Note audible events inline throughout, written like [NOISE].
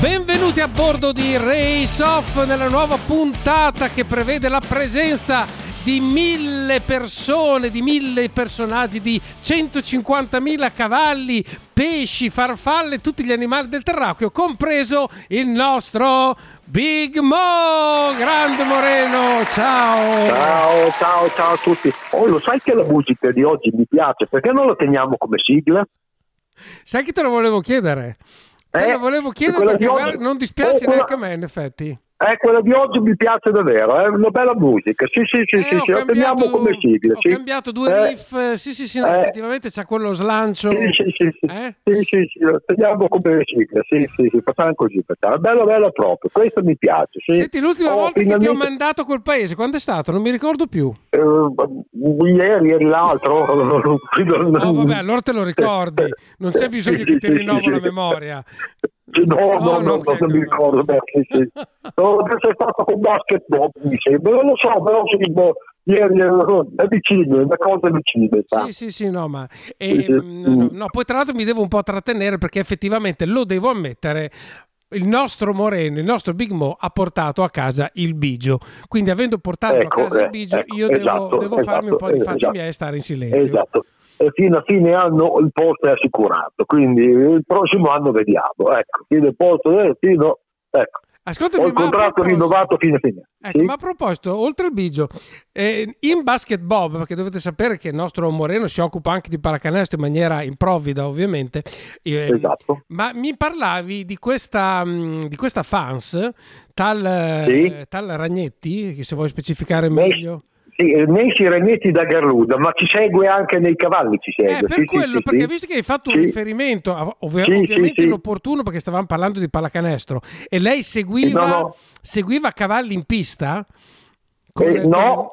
Benvenuti a bordo di Race Off nella nuova puntata che prevede la presenza di mille persone, di mille personaggi, di 150.000 cavalli, pesci, farfalle, tutti gli animali del terracchio, compreso il nostro Big Mo, grande Moreno, ciao! Ciao, ciao, ciao a tutti. Oh, lo sai che la musica di oggi mi piace, perché non la teniamo come sigla? Sai che te lo volevo chiedere? Eh, volevo chiedere perché non dispiace eh, quella- neanche a me, in effetti. Eh, quella di oggi mi piace davvero, è una bella musica. Sì, sì, sì, Eh, sì, sì, la teniamo cambiato- come sigla. Ho sì. cambiato due Eh, riff. eh, Sì, sì, sì, no, eh. effettivamente c'ha quello slancio. Sì, sì, sì, sì. Eh? Sì, sì, sì, la teniamo come sigla. Sì, sì, sì, facciamo così. Facciamo. Bella, bella proprio. Questo mi piace. Sì. Senti, l'ultima Oh, volta che ti ho finalmente- mandato quel paese, quando è stato? Non mi ricordo più. Eh, ieri, ieri l'altro. [LAUGHS] Oh, vabbè, allora te lo ricordi. [LAUGHS] Non c'è bisogno che ti rinnovo la memoria. No, No, no, no, no, no, non mi ricordo. beh, sì, sì. No, sei stato con basketball, mi sembra. Non lo so, però sì, boh, ieri è vicino, è una cosa vicina. sa. Sì, sì, sì, no, ma e, sì. mm, no, no, poi tra l'altro mi devo un po' trattenere perché effettivamente lo devo ammettere. Il nostro Moreno, il nostro Big Mo ha portato a casa il bigio. Quindi, avendo portato Ecco, a casa eh, il bigio, ecco, io devo, esatto, devo farmi un po' di esatto, fatti esatto. miei e stare in silenzio. Esatto. E fino a fine anno il posto è assicurato, quindi il prossimo anno vediamo. Ecco, fino al posto è fino. Ecco. Ascoltami, Ho il contratto rinnovato fine fine. Ecco, Sì? ma a proposito, oltre al bigio, eh, in basket bob, perché dovete sapere che il nostro Moreno si occupa anche di pallacanestro in maniera improvvida, ovviamente. eh, Esatto. Ma mi parlavi di questa, mh, di questa fans, tal, Sì. eh, tal Ragnetti, che se vuoi specificare meglio. Eh, nei Sirenetti da Garluda, ma ci segue anche nei cavalli. Ci segue. Eh, per sì, quello, sì, perché sì. visto che hai fatto un riferimento, ov- ovviamente inopportuno perché stavamo parlando di pallacanestro, e lei seguiva, no, no. seguiva cavalli in pista? Eh, no,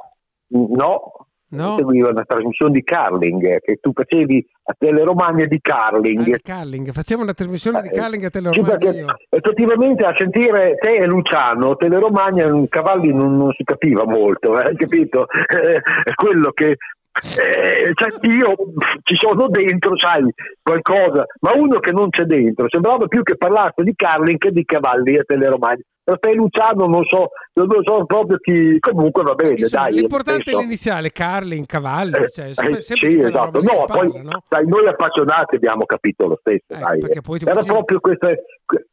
no, No? seguiva una trasmissione di Carling eh, che tu facevi a Teleromagna di Ah, Carling. di Carling, faceva una trasmissione di Eh, Carling a Sì, Teleromagna io. effettivamente a sentire te e Luciano, Teleromagna, cavalli non, non si capiva molto, eh, hai capito? Eh, È quello che eh, cioè, io ci sono dentro, sai, qualcosa, ma uno che non c'è dentro, sembrava più che parlasse di Carling che di cavalli a Teleromagna. Per te Luciano non so, non lo so proprio chi, comunque va bene, Insomma, dai. l'importante penso- è l'iniziale, Carling, cavalli, eh, cioè, eh, sempre, sempre sì, esatto. No, poi parla, no? dai, noi appassionati abbiamo capito lo stesso. Ecco, dai. Era facevi- proprio questa,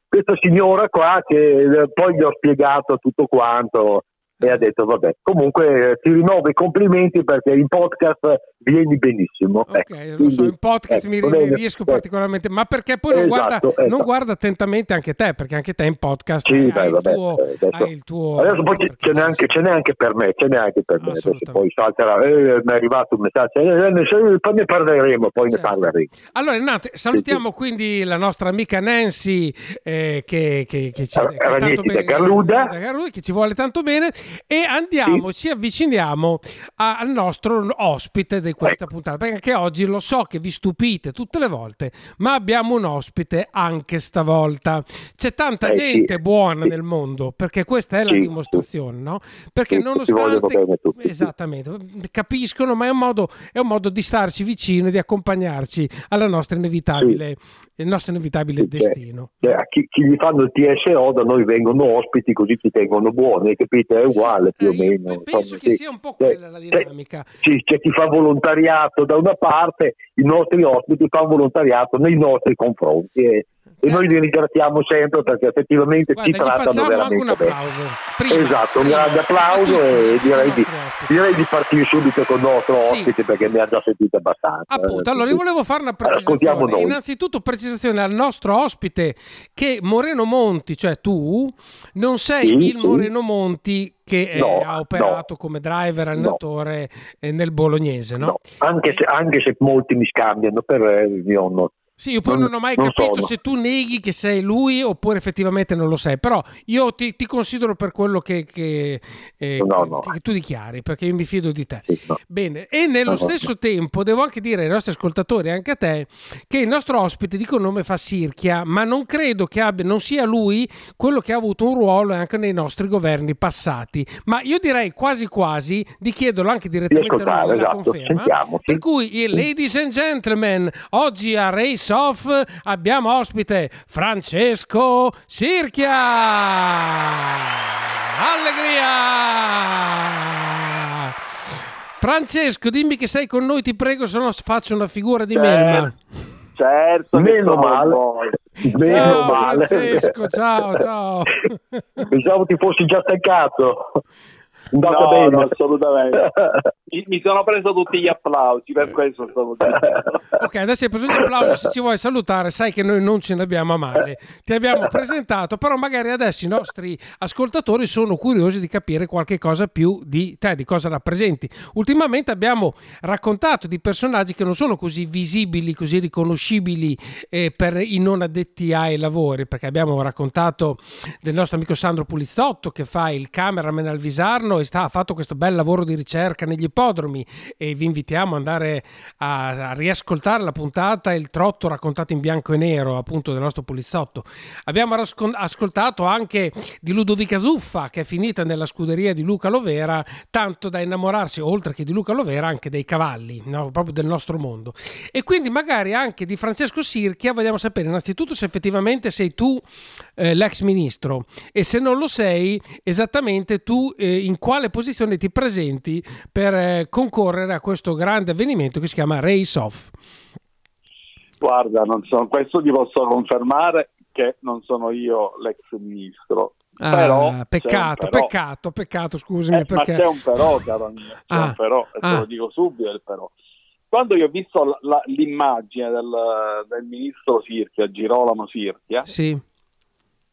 questa signora qua che eh, poi gli ho spiegato tutto quanto e ha detto vabbè, comunque eh, ti rinnovo i complimenti perché in podcast vieni benissimo. Ok, Ecco, lo so, in podcast mi, ecco, mi bene, riesco ecco. particolarmente, ma perché poi non, Esatto, guarda, esatto. non guarda attentamente anche te, perché anche te in podcast Sì, hai, il vabbè, tuo, eh, adesso, hai il tuo... adesso poi ce, perché ce n'è sì, anche, sì. ce n'è anche per me, ce n'è anche per me. Adesso poi salterà, eh, mi è arrivato un messaggio, eh, poi ne parleremo, poi Certo. ne parleremo. Allora, Nate, salutiamo quindi la nostra amica Nancy eh, che, che, che ci Eh, che tanto Ragnetti bene- da Garluda. da Garluda, che ci vuole tanto bene e andiamo, ci avviciniamo a- al nostro ospite di questa Ecco. puntata, perché anche oggi lo so che vi stupite tutte le volte, ma abbiamo un ospite anche stavolta. C'è tanta Eh, gente sì. buona Sì. nel mondo, perché questa è la Sì, dimostrazione, no? Perché Sì, nonostante sì. esattamente capiscono, ma è un modo è un modo di starci vicino e di accompagnarci alla nostra inevitabile il nostro inevitabile Sì, cioè, destino. cioè, a chi, chi gli fanno il TSO da noi vengono ospiti così ti tengono buoni, capite? È uguale Sì, più o eh, meno. penso insomma, che sì. sia un po' Cioè, quella la cioè, dinamica. Sì, c'è chi fa volontariato da una parte, i nostri ospiti fanno volontariato nei nostri confronti e, e noi li ringraziamo sempre perché effettivamente Guarda, ci trattano veramente un bene. applauso. Prima, esatto, un prima, grande applauso e direi di, direi di, partire subito con il nostro sì. ospite perché mi ha già sentito abbastanza. Appunto, allora io volevo fare una precisazione. Innanzitutto precisazione al nostro ospite che Moreno Monti, cioè tu, non sei sì, il Moreno Monti che no, ha operato no, come driver allenatore no. nel bolognese, no? Anche, se, anche, se, molti mi scambiano per il mio nonno. Sì, io poi non, non ho mai non capito sono. se tu neghi che sei lui oppure effettivamente non lo sei, però io ti, ti considero per quello che, che, eh, no, no. che, tu dichiari, perché io mi fido di te. Sì, Bene, e nello stesso tempo devo anche dire ai nostri ascoltatori, anche a te, che il nostro ospite di cognome fa Sirchia, ma non credo che abbia, non sia lui quello che ha avuto un ruolo anche nei nostri governi passati, ma io direi quasi quasi di chiederlo anche direttamente a lui esatto. la conferma. Sentiamo, per cui, ladies and gentlemen, oggi a Race Off abbiamo ospite Francesco Sirchia. Allegria! Francesco, dimmi che sei con noi, ti prego, se no faccio una figura di certo, melma. Certo, meno male. Meno ciao, male. Francesco, ciao, ciao. [LAUGHS] Pensavo ti fossi già staccato. No, no, assolutamente. [LAUGHS] Mi sono preso tutti gli applausi, per questo stavo dicendo. [LAUGHS] Ok, adesso hai preso gli applausi, se ci vuoi salutare sai che noi non ce ne abbiamo a male. Ti abbiamo presentato, però magari adesso i nostri ascoltatori sono curiosi di capire qualche cosa più di te, di cosa rappresenti. Ultimamente abbiamo raccontato di personaggi che non sono così visibili, così riconoscibili eh, per i non addetti ai lavori, perché abbiamo raccontato del nostro amico Sandro Pulizzotto che fa il cameraman al Visarno sta, ha fatto questo bel lavoro di ricerca negli ippodromi e vi invitiamo ad andare a, a riascoltare la puntata Il trotto raccontato in bianco e nero appunto del nostro poliziotto. Abbiamo rascol- ascoltato anche di Ludovica Zuffa che è finita nella scuderia di Luca Lovera tanto da innamorarsi oltre che di Luca Lovera anche dei cavalli no? proprio del nostro mondo e quindi magari anche di Francesco Sirchia vogliamo sapere innanzitutto se effettivamente sei tu eh, l'ex ministro e se non lo sei esattamente tu eh, in quale posizione ti presenti per eh, concorrere a questo grande avvenimento che si chiama Race Off? Guarda, so, questo ti posso confermare che non sono io l'ex ministro. Ah, però, peccato, peccato, peccato, scusami. Eh, perché... Ma c'è un però, caro mio, c'è ah, un però, e te ah. lo dico subito il però. Quando io ho visto la, la, l'immagine del, del, ministro Sirchia, Girolamo Sirchia, sì.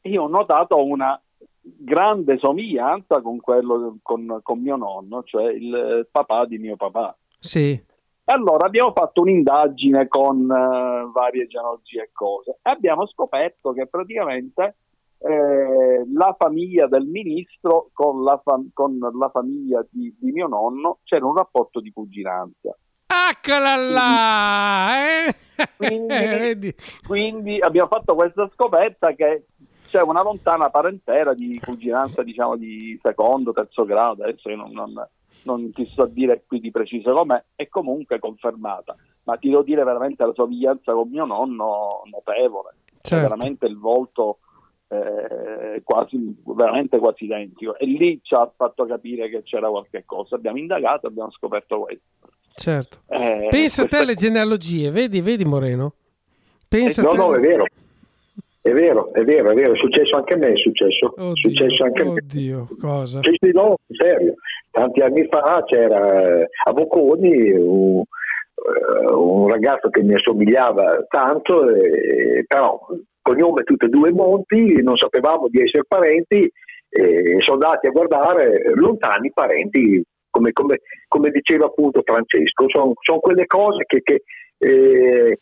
io ho notato una grande somiglianza con quello con, con mio nonno, cioè il papà di mio papà. Sì. Allora abbiamo fatto un'indagine con uh, varie genealogie e cose e abbiamo scoperto che praticamente eh, la famiglia del ministro con la, fam- con la famiglia di, di, mio nonno c'era un rapporto di cuginanza. Eccola là! Eh? [LAUGHS] Quindi, quindi abbiamo fatto questa scoperta che c'è una lontana parentela di cuginanza, diciamo, di secondo, terzo grado, adesso io non, non, non ti so dire qui di preciso com'è, è comunque confermata, ma ti devo dire veramente la somiglianza con mio nonno notevole, certo. veramente il volto eh, quasi, veramente quasi identico, e lì ci ha fatto capire che c'era qualche cosa, abbiamo indagato, abbiamo scoperto questo. Certo. Eh, Pensa a te alle genealogie, vedi, vedi Moreno? Pensa no, te... no, è vero. È vero, è vero, è vero, è successo anche a me, è successo. Oddio, è successo anche oddio, a me. cosa? Sì, sì, no, serio. Tanti anni fa c'era a Bocconi un, un ragazzo che mi assomigliava tanto, eh, però cognome tutte e due Monti, non sapevamo di essere parenti e sono andati a guardare lontani parenti, come, come, come diceva appunto Francesco, sono, sono quelle cose che... che eh,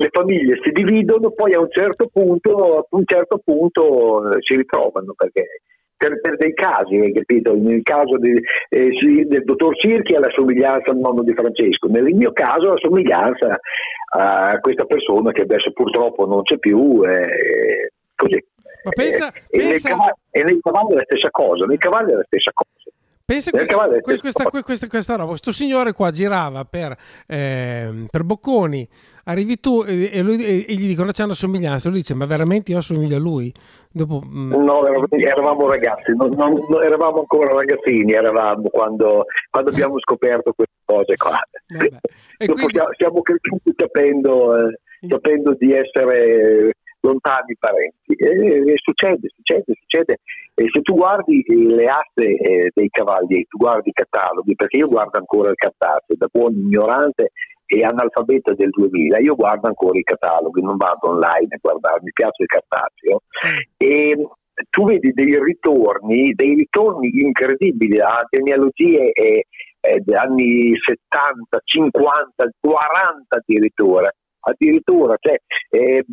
le famiglie si dividono, poi a un certo punto, a un certo punto eh, si ritrovano perché per, per, dei casi, hai capito? Nel caso di, eh, sì, del dottor Circhi è la somiglianza al nonno di Francesco, nel mio caso la somiglianza a questa persona che adesso purtroppo non c'è più, eh, così. Ma pensa, e, pensa... Nei cavalli, e nei cavalli è la stessa cosa, nei cavalli è la stessa cosa. Pensa questa, questa, questa, questa, roba, questo signore qua girava per, eh, per Bocconi, arrivi tu e, e, lui, e, e gli dicono c'è una somiglianza, lui dice ma veramente io assomiglio a lui? Dopo, mh... No, eravamo, ragazzi, non, non, non, eravamo ancora ragazzini, eravamo quando, quando abbiamo scoperto queste cose qua. Quindi... Stiamo cresciuti capendo, eh, sapendo di essere lontani parenti. E, succede, succede, succede. E se tu guardi le aste eh, dei cavalli, tu guardi i cataloghi, perché io guardo ancora il cartaceo, da buon ignorante e analfabeta del 2000, io guardo ancora i cataloghi, non vado online a guardare, mi piace il cartaceo. E tu vedi dei ritorni, dei ritorni incredibili a genealogie eh, eh, anni 70, 50, 40 addirittura addirittura cioè, eh,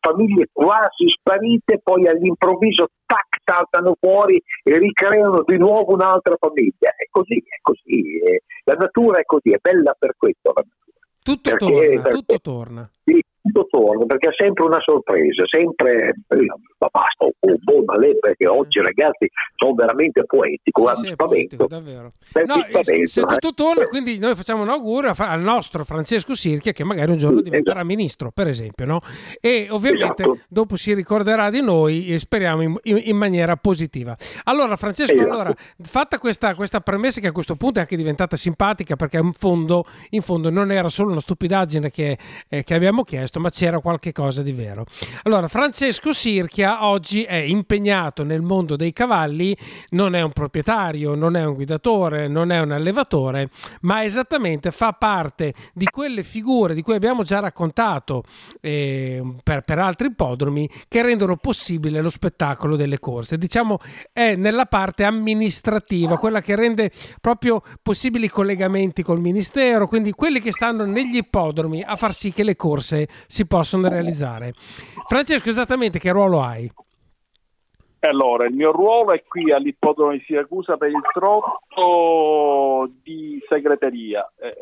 famiglie quasi sparite poi all'improvviso tac saltano fuori e ricreano di nuovo un'altra famiglia. È così, è così eh. la natura è così, è bella per questo la natura. Tutto perché, torna, tutto torna. Sì, tutto torna perché è sempre una sorpresa, sempre eh, ma basta, oh, boh, ma lei perché oggi ragazzi sono veramente poetico, sì, sì, poetico davvero. No, spavento, se tutto torna, quindi noi facciamo un augurio al nostro Francesco Sirchia che magari un giorno diventerà esatto. ministro, per esempio, no? E ovviamente esatto. dopo si ricorderà di noi e speriamo in, in, in maniera positiva. Allora Francesco, esatto. allora, fatta questa, questa, premessa che a questo punto è anche diventata simpatica perché in fondo, in fondo non era solo una stupidaggine che, eh, che abbiamo chiesto, ma c'era qualche cosa di vero. Allora, Francesco Sirchia oggi è impegnato nel mondo dei cavalli, non è un proprietario, non è un guidatore, non è un allevatore, ma esattamente fa parte di quelle figure di cui abbiamo già raccontato eh, per, per altri ippodromi che rendono possibile lo spettacolo delle corse. Diciamo è nella parte amministrativa, quella che rende proprio possibili i collegamenti col ministero, quindi quelli che stanno negli ippodromi a far sì che le corse si possano realizzare. Francesco, esattamente che ruolo hai? Allora, il mio ruolo è qui all'ippodromo di Siracusa per il trotto di segreteria. Eh,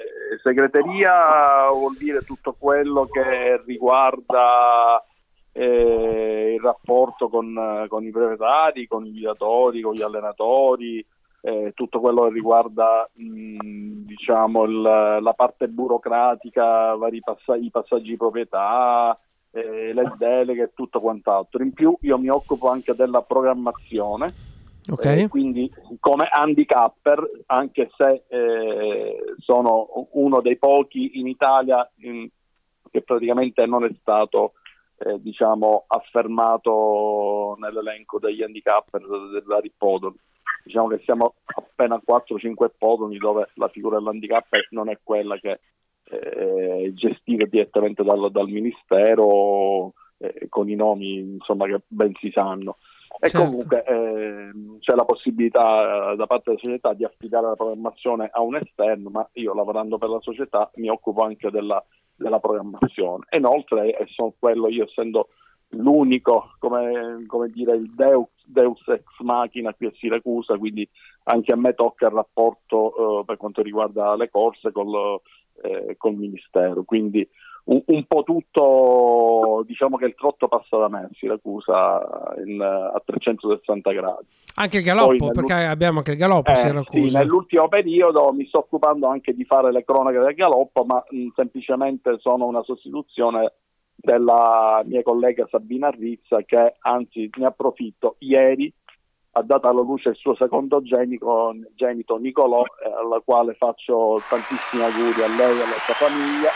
segreteria vuol dire tutto quello che riguarda eh, il rapporto con, con, i proprietari, con i guidatori, con gli allenatori, eh, tutto quello che riguarda mh, diciamo, il, la parte burocratica, vari passaggi, i passaggi di proprietà, eh, le deleghe e tutto quant'altro. In più io mi occupo anche della programmazione, okay. eh, quindi come handicapper, anche se eh, sono uno dei pochi in Italia in, che praticamente non è stato eh, diciamo, affermato nell'elenco degli handicapper della Rippodol. Diciamo che siamo appena 4-5 podoni dove la figura dell'handicapper non è quella che eh, gestire direttamente dal, dal Ministero eh, con i nomi insomma, che ben si sanno. E certo. comunque eh, c'è la possibilità eh, da parte della società di affidare la programmazione a un esterno, ma io lavorando per la società mi occupo anche della, della programmazione. E inoltre sono quello, io essendo l'unico, come, come dire, il Deus, Deus, ex machina qui a Siracusa, quindi anche a me tocca il rapporto eh, per quanto riguarda le corse col, eh, col Ministero. Quindi un, un, po' tutto, diciamo che il trotto passa da me, Siracusa in, a 360 gradi. Anche il galoppo, perché abbiamo anche il galoppo eh, Siracusa. Sì, nell'ultimo periodo mi sto occupando anche di fare le cronache del galoppo, ma mh, semplicemente sono una sostituzione della mia collega Sabina Rizza che anzi ne approfitto ieri ha dato alla luce il suo secondo genito, genito Nicolò, eh, alla quale faccio tantissimi auguri a lei e alla sua famiglia.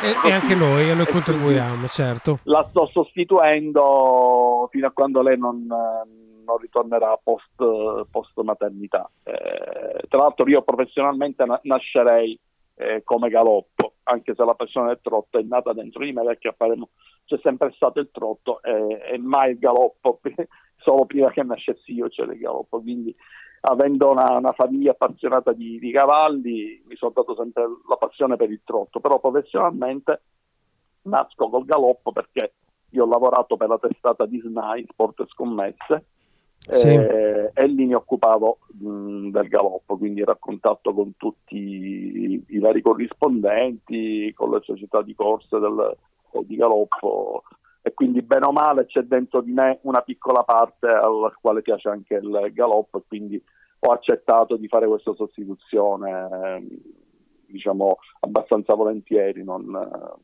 E, e anche noi, e noi contribuiamo, certo. La sto sostituendo fino a quando lei non, non ritornerà post, post maternità. Eh, tra l'altro io professionalmente na- nascerei eh, come galoppo, anche se la passione del trotto è nata dentro di me perché faremo, c'è sempre stato il trotto e, e mai il galoppo [LAUGHS] solo prima che nascessi io c'era il galoppo, quindi avendo una, una famiglia appassionata di, di, cavalli mi sono dato sempre la passione per il trotto, però professionalmente nasco col galoppo perché io ho lavorato per la testata di SNAI, Sport e Scommesse, sì. eh, e lì mi occupavo mh, del galoppo, quindi ero a contatto con tutti i, i vari corrispondenti, con le società di corse del, di galoppo, e quindi bene o male c'è dentro di me una piccola parte alla quale piace anche il galoppo e quindi ho accettato di fare questa sostituzione ehm, diciamo abbastanza volentieri non,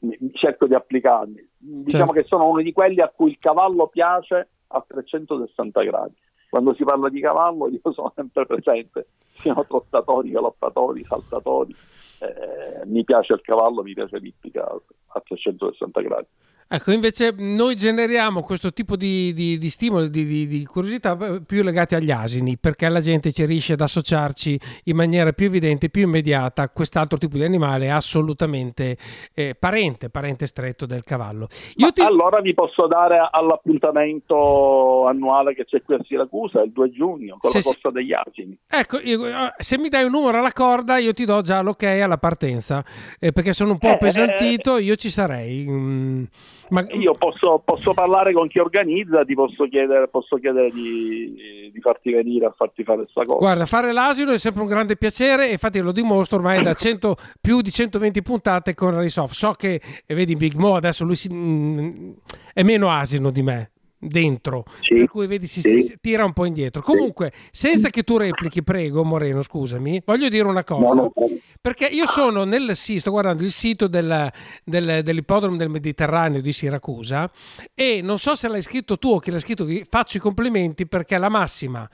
eh, cerco di applicarmi diciamo certo. che sono uno di quelli a cui il cavallo piace a 360 gradi quando si parla di cavallo [LAUGHS] io sono sempre presente siano trottatori, galoppatori, saltatori. Eh, mi piace il cavallo, mi piace l'ippica a 360 gradi. Ecco, invece noi generiamo questo tipo di, di, di stimoli, di, di, curiosità eh, più legati agli asini, perché la gente ci riesce ad associarci in maniera più evidente, più immediata a quest'altro tipo di animale assolutamente eh, parente, parente stretto del cavallo. Ti... Allora vi posso dare all'appuntamento annuale che c'è qui a Siracusa, il 2 giugno, con se, la corsa degli asini. Ecco, io, eh, se mi dai un numero alla corda, io ti do già l'ok alla partenza, eh, perché sono un po' eh, appesantito, io ci sarei. Mm. Ma... Io posso, posso, parlare con chi organizza, ti posso chiedere, posso chiedere di, di, farti venire a farti fare questa cosa. Guarda, fare l'asino è sempre un grande piacere, infatti lo dimostro ormai da 100, più di 120 puntate con Off. So che, vedi, Big Mo adesso lui si, mh, mm, è meno asino di me dentro, sì, per cui vedi si, sì. si, tira un po' indietro. Comunque, senza che tu replichi, prego Moreno, scusami, voglio dire una cosa, no, no. perché io sono nel sito, sto guardando il sito del, del, dell'ippodromo del Mediterraneo di Siracusa e non so se l'hai scritto tu o chi l'ha scritto, vi faccio i complimenti perché la massima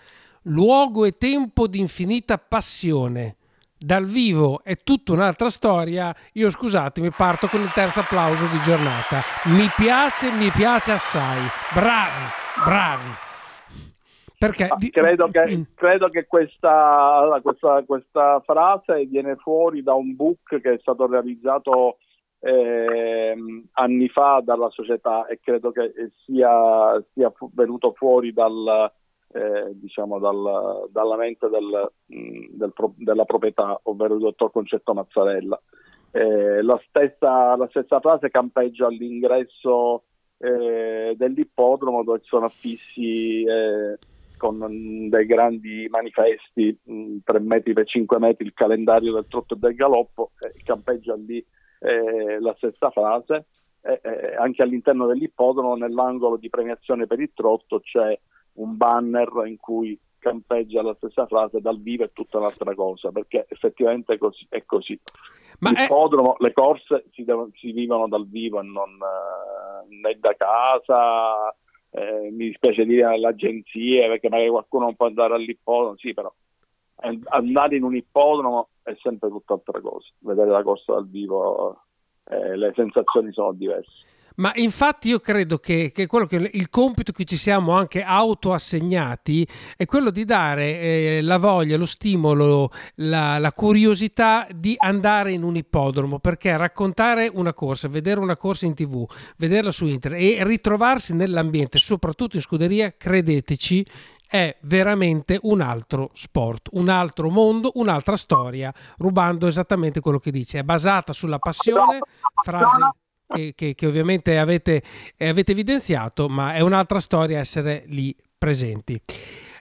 luogo e tempo di infinita passione dal vivo è tutta un'altra storia. Io scusatemi, parto con il terzo applauso di giornata. Mi piace, mi piace assai. Bravi, bravi. Perché credo che, mm. credo che questa, questa, questa, frase viene fuori da un book che è stato realizzato eh, anni fa dalla società e credo che sia, sia venuto fuori dal, eh, diciamo dal, dalla mente del, mm, del, della proprietà, ovvero il dottor Concetto Mazzarella. Eh, la, stessa, la, stessa, frase campeggia all'ingresso eh, dell'ippodromo dove sono affissi eh, con dei grandi manifesti, mh, mm, 3 metri per 5 metri, il calendario del trotto e del galoppo, campeggia lì eh, la stessa frase. anche all'interno dell'ippodromo, nell'angolo di premiazione per il trotto, c'è un banner in cui campeggia la stessa frase dal vivo è tutta un'altra cosa perché effettivamente è così, è così. Ma il podromo, è... le corse si, devono, si, vivono dal vivo e non eh, né da casa eh, mi dispiace dire alle agenzie perché magari qualcuno non può andare all'ippodromo sì però andare in un ippodromo è sempre tutt'altra cosa vedere la corsa dal vivo eh, le sensazioni sono diverse ma infatti io credo che, che, che, il compito che ci siamo anche autoassegnati è quello di dare eh, la voglia, lo stimolo, la, la, curiosità di andare in un ippodromo, perché raccontare una corsa, vedere una corsa in tv, vederla su internet e ritrovarsi nell'ambiente, soprattutto in scuderia, credeteci, è veramente un altro sport, un altro mondo, un'altra storia, rubando esattamente quello che dice. È basata sulla passione, frasi che, che, che ovviamente avete, avete evidenziato, ma è un'altra storia essere lì presenti.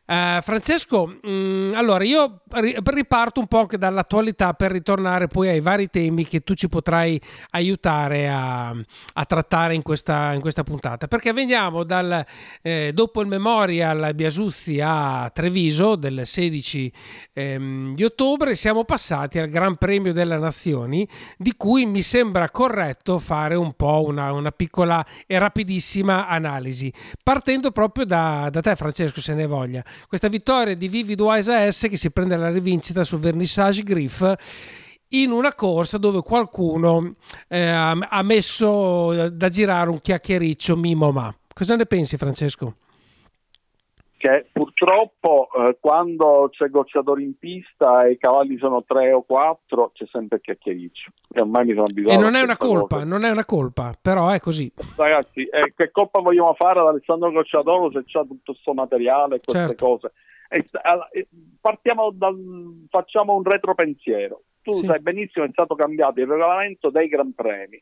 Uh, Francesco, mh, mm, allora io riparto un po' anche dall'attualità per ritornare poi ai vari temi che tu ci potrai aiutare a, a trattare in questa, in questa, puntata. Perché veniamo dal, eh, dopo il Memorial Biasuzzi a Treviso del 16 ehm, di ottobre, siamo passati al Gran Premio delle Nazioni, di cui mi sembra corretto fare un po' una, una piccola e rapidissima analisi, partendo proprio da, da te, Francesco, se ne voglia questa vittoria di Vivid Wise AS che si prende la rivincita sul Vernissage Griff in una corsa dove qualcuno eh, ha messo da girare un chiacchiericcio Mimo Ma. Cosa ne pensi Francesco? Che purtroppo eh, quando c'è gocciatore in pista e i cavalli sono tre o quattro c'è sempre chiacchiericcio e ormai mi sono abituato e non è una colpa cosa. non è una colpa però è così ragazzi eh, che colpa vogliamo fare ad Alessandro Gocciatore se c'ha tutto questo materiale e queste certo. cose e, partiamo dal facciamo un retropensiero tu sì. sai benissimo è stato cambiato il regolamento dei Gran Premi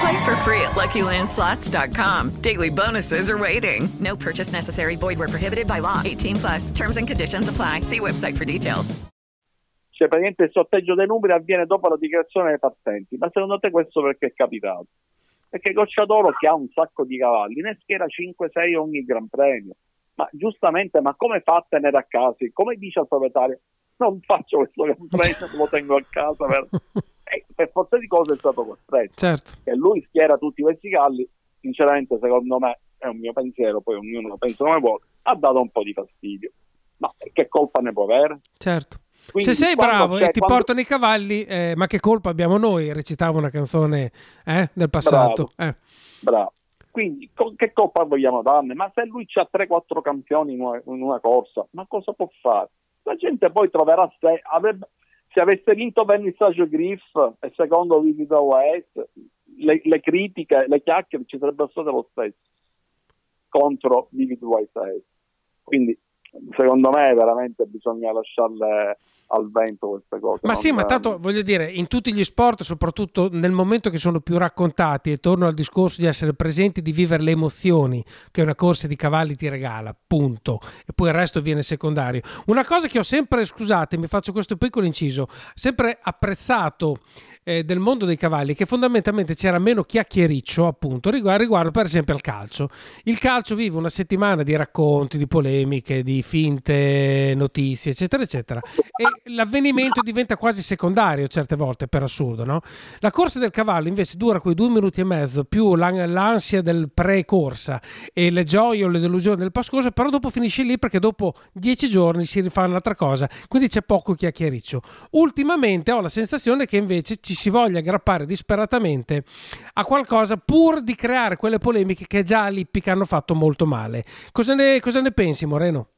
Play for free at LuckyLandSlots.com. Daily bonuses are waiting. No purchase necessary. Void where prohibited by law. 18 plus. Terms and conditions apply. See website for details. Cioè, praticamente il sorteggio dei numeri avviene dopo la dichiarazione dei partenti. Ma secondo te questo perché è capitato? Perché Gocciadoro, che ha un sacco di cavalli, ne schiera 5-6 ogni Gran Premio. Ma giustamente, ma come fa a tenere a casa? Come dice al proprietario, non faccio questo Gran Premio, lo tengo a casa. Per... E per forza di cose è stato costretto. Certo. Che lui schiera tutti questi cavalli, sinceramente, secondo me, è un mio pensiero, poi ognuno lo pensa come vuole, ha dato un po' di fastidio. Ma che colpa ne può avere? Certo. Quindi Se sei bravo e ti quando- portano i cavalli, eh, ma che colpa abbiamo noi? Recitava una canzone eh, del passato. Eh. Bravo. Quindi co- che colpa vogliamo darne? Ma se lui ha 3-4 campioni in una, in una corsa, ma cosa può fare? La gente poi troverà se, avrebbe- se avesse vinto Vernissage Griff e secondo Vivid West, le, le critiche, le chiacchiere ci sarebbero state lo stesso contro Vivid West. Quindi secondo me veramente bisogna lasciarle al vento queste cose. Ma sì, ma tanto voglio dire, in tutti gli sport, soprattutto nel momento che sono più raccontati, e torno al discorso di essere presenti, di vivere le emozioni che una corsa di cavalli ti regala, punto. E poi il resto viene secondario. Una cosa che ho sempre, scusate, mi faccio questo piccolo inciso, sempre apprezzato eh, del mondo dei cavalli, che fondamentalmente c'era meno chiacchiericcio, appunto, riguardo, riguardo per esempio al calcio. Il calcio vive una settimana di racconti, di polemiche, di finte notizie, eccetera, eccetera. E l'avvenimento diventa quasi secondario certe volte, per assurdo, no? La corsa del cavallo invece dura quei due minuti e mezzo, più l'an- l'ansia del pre-corsa e le gioie o le delusioni del pascoso, però dopo finisce lì perché dopo dieci giorni si rifà un'altra cosa, quindi c'è poco chiacchiericcio. Ultimamente ho la sensazione che invece ci si voglia aggrappare disperatamente a qualcosa pur di creare quelle polemiche che già a Lippica hanno fatto molto male. Cosa ne, cosa ne pensi, Moreno?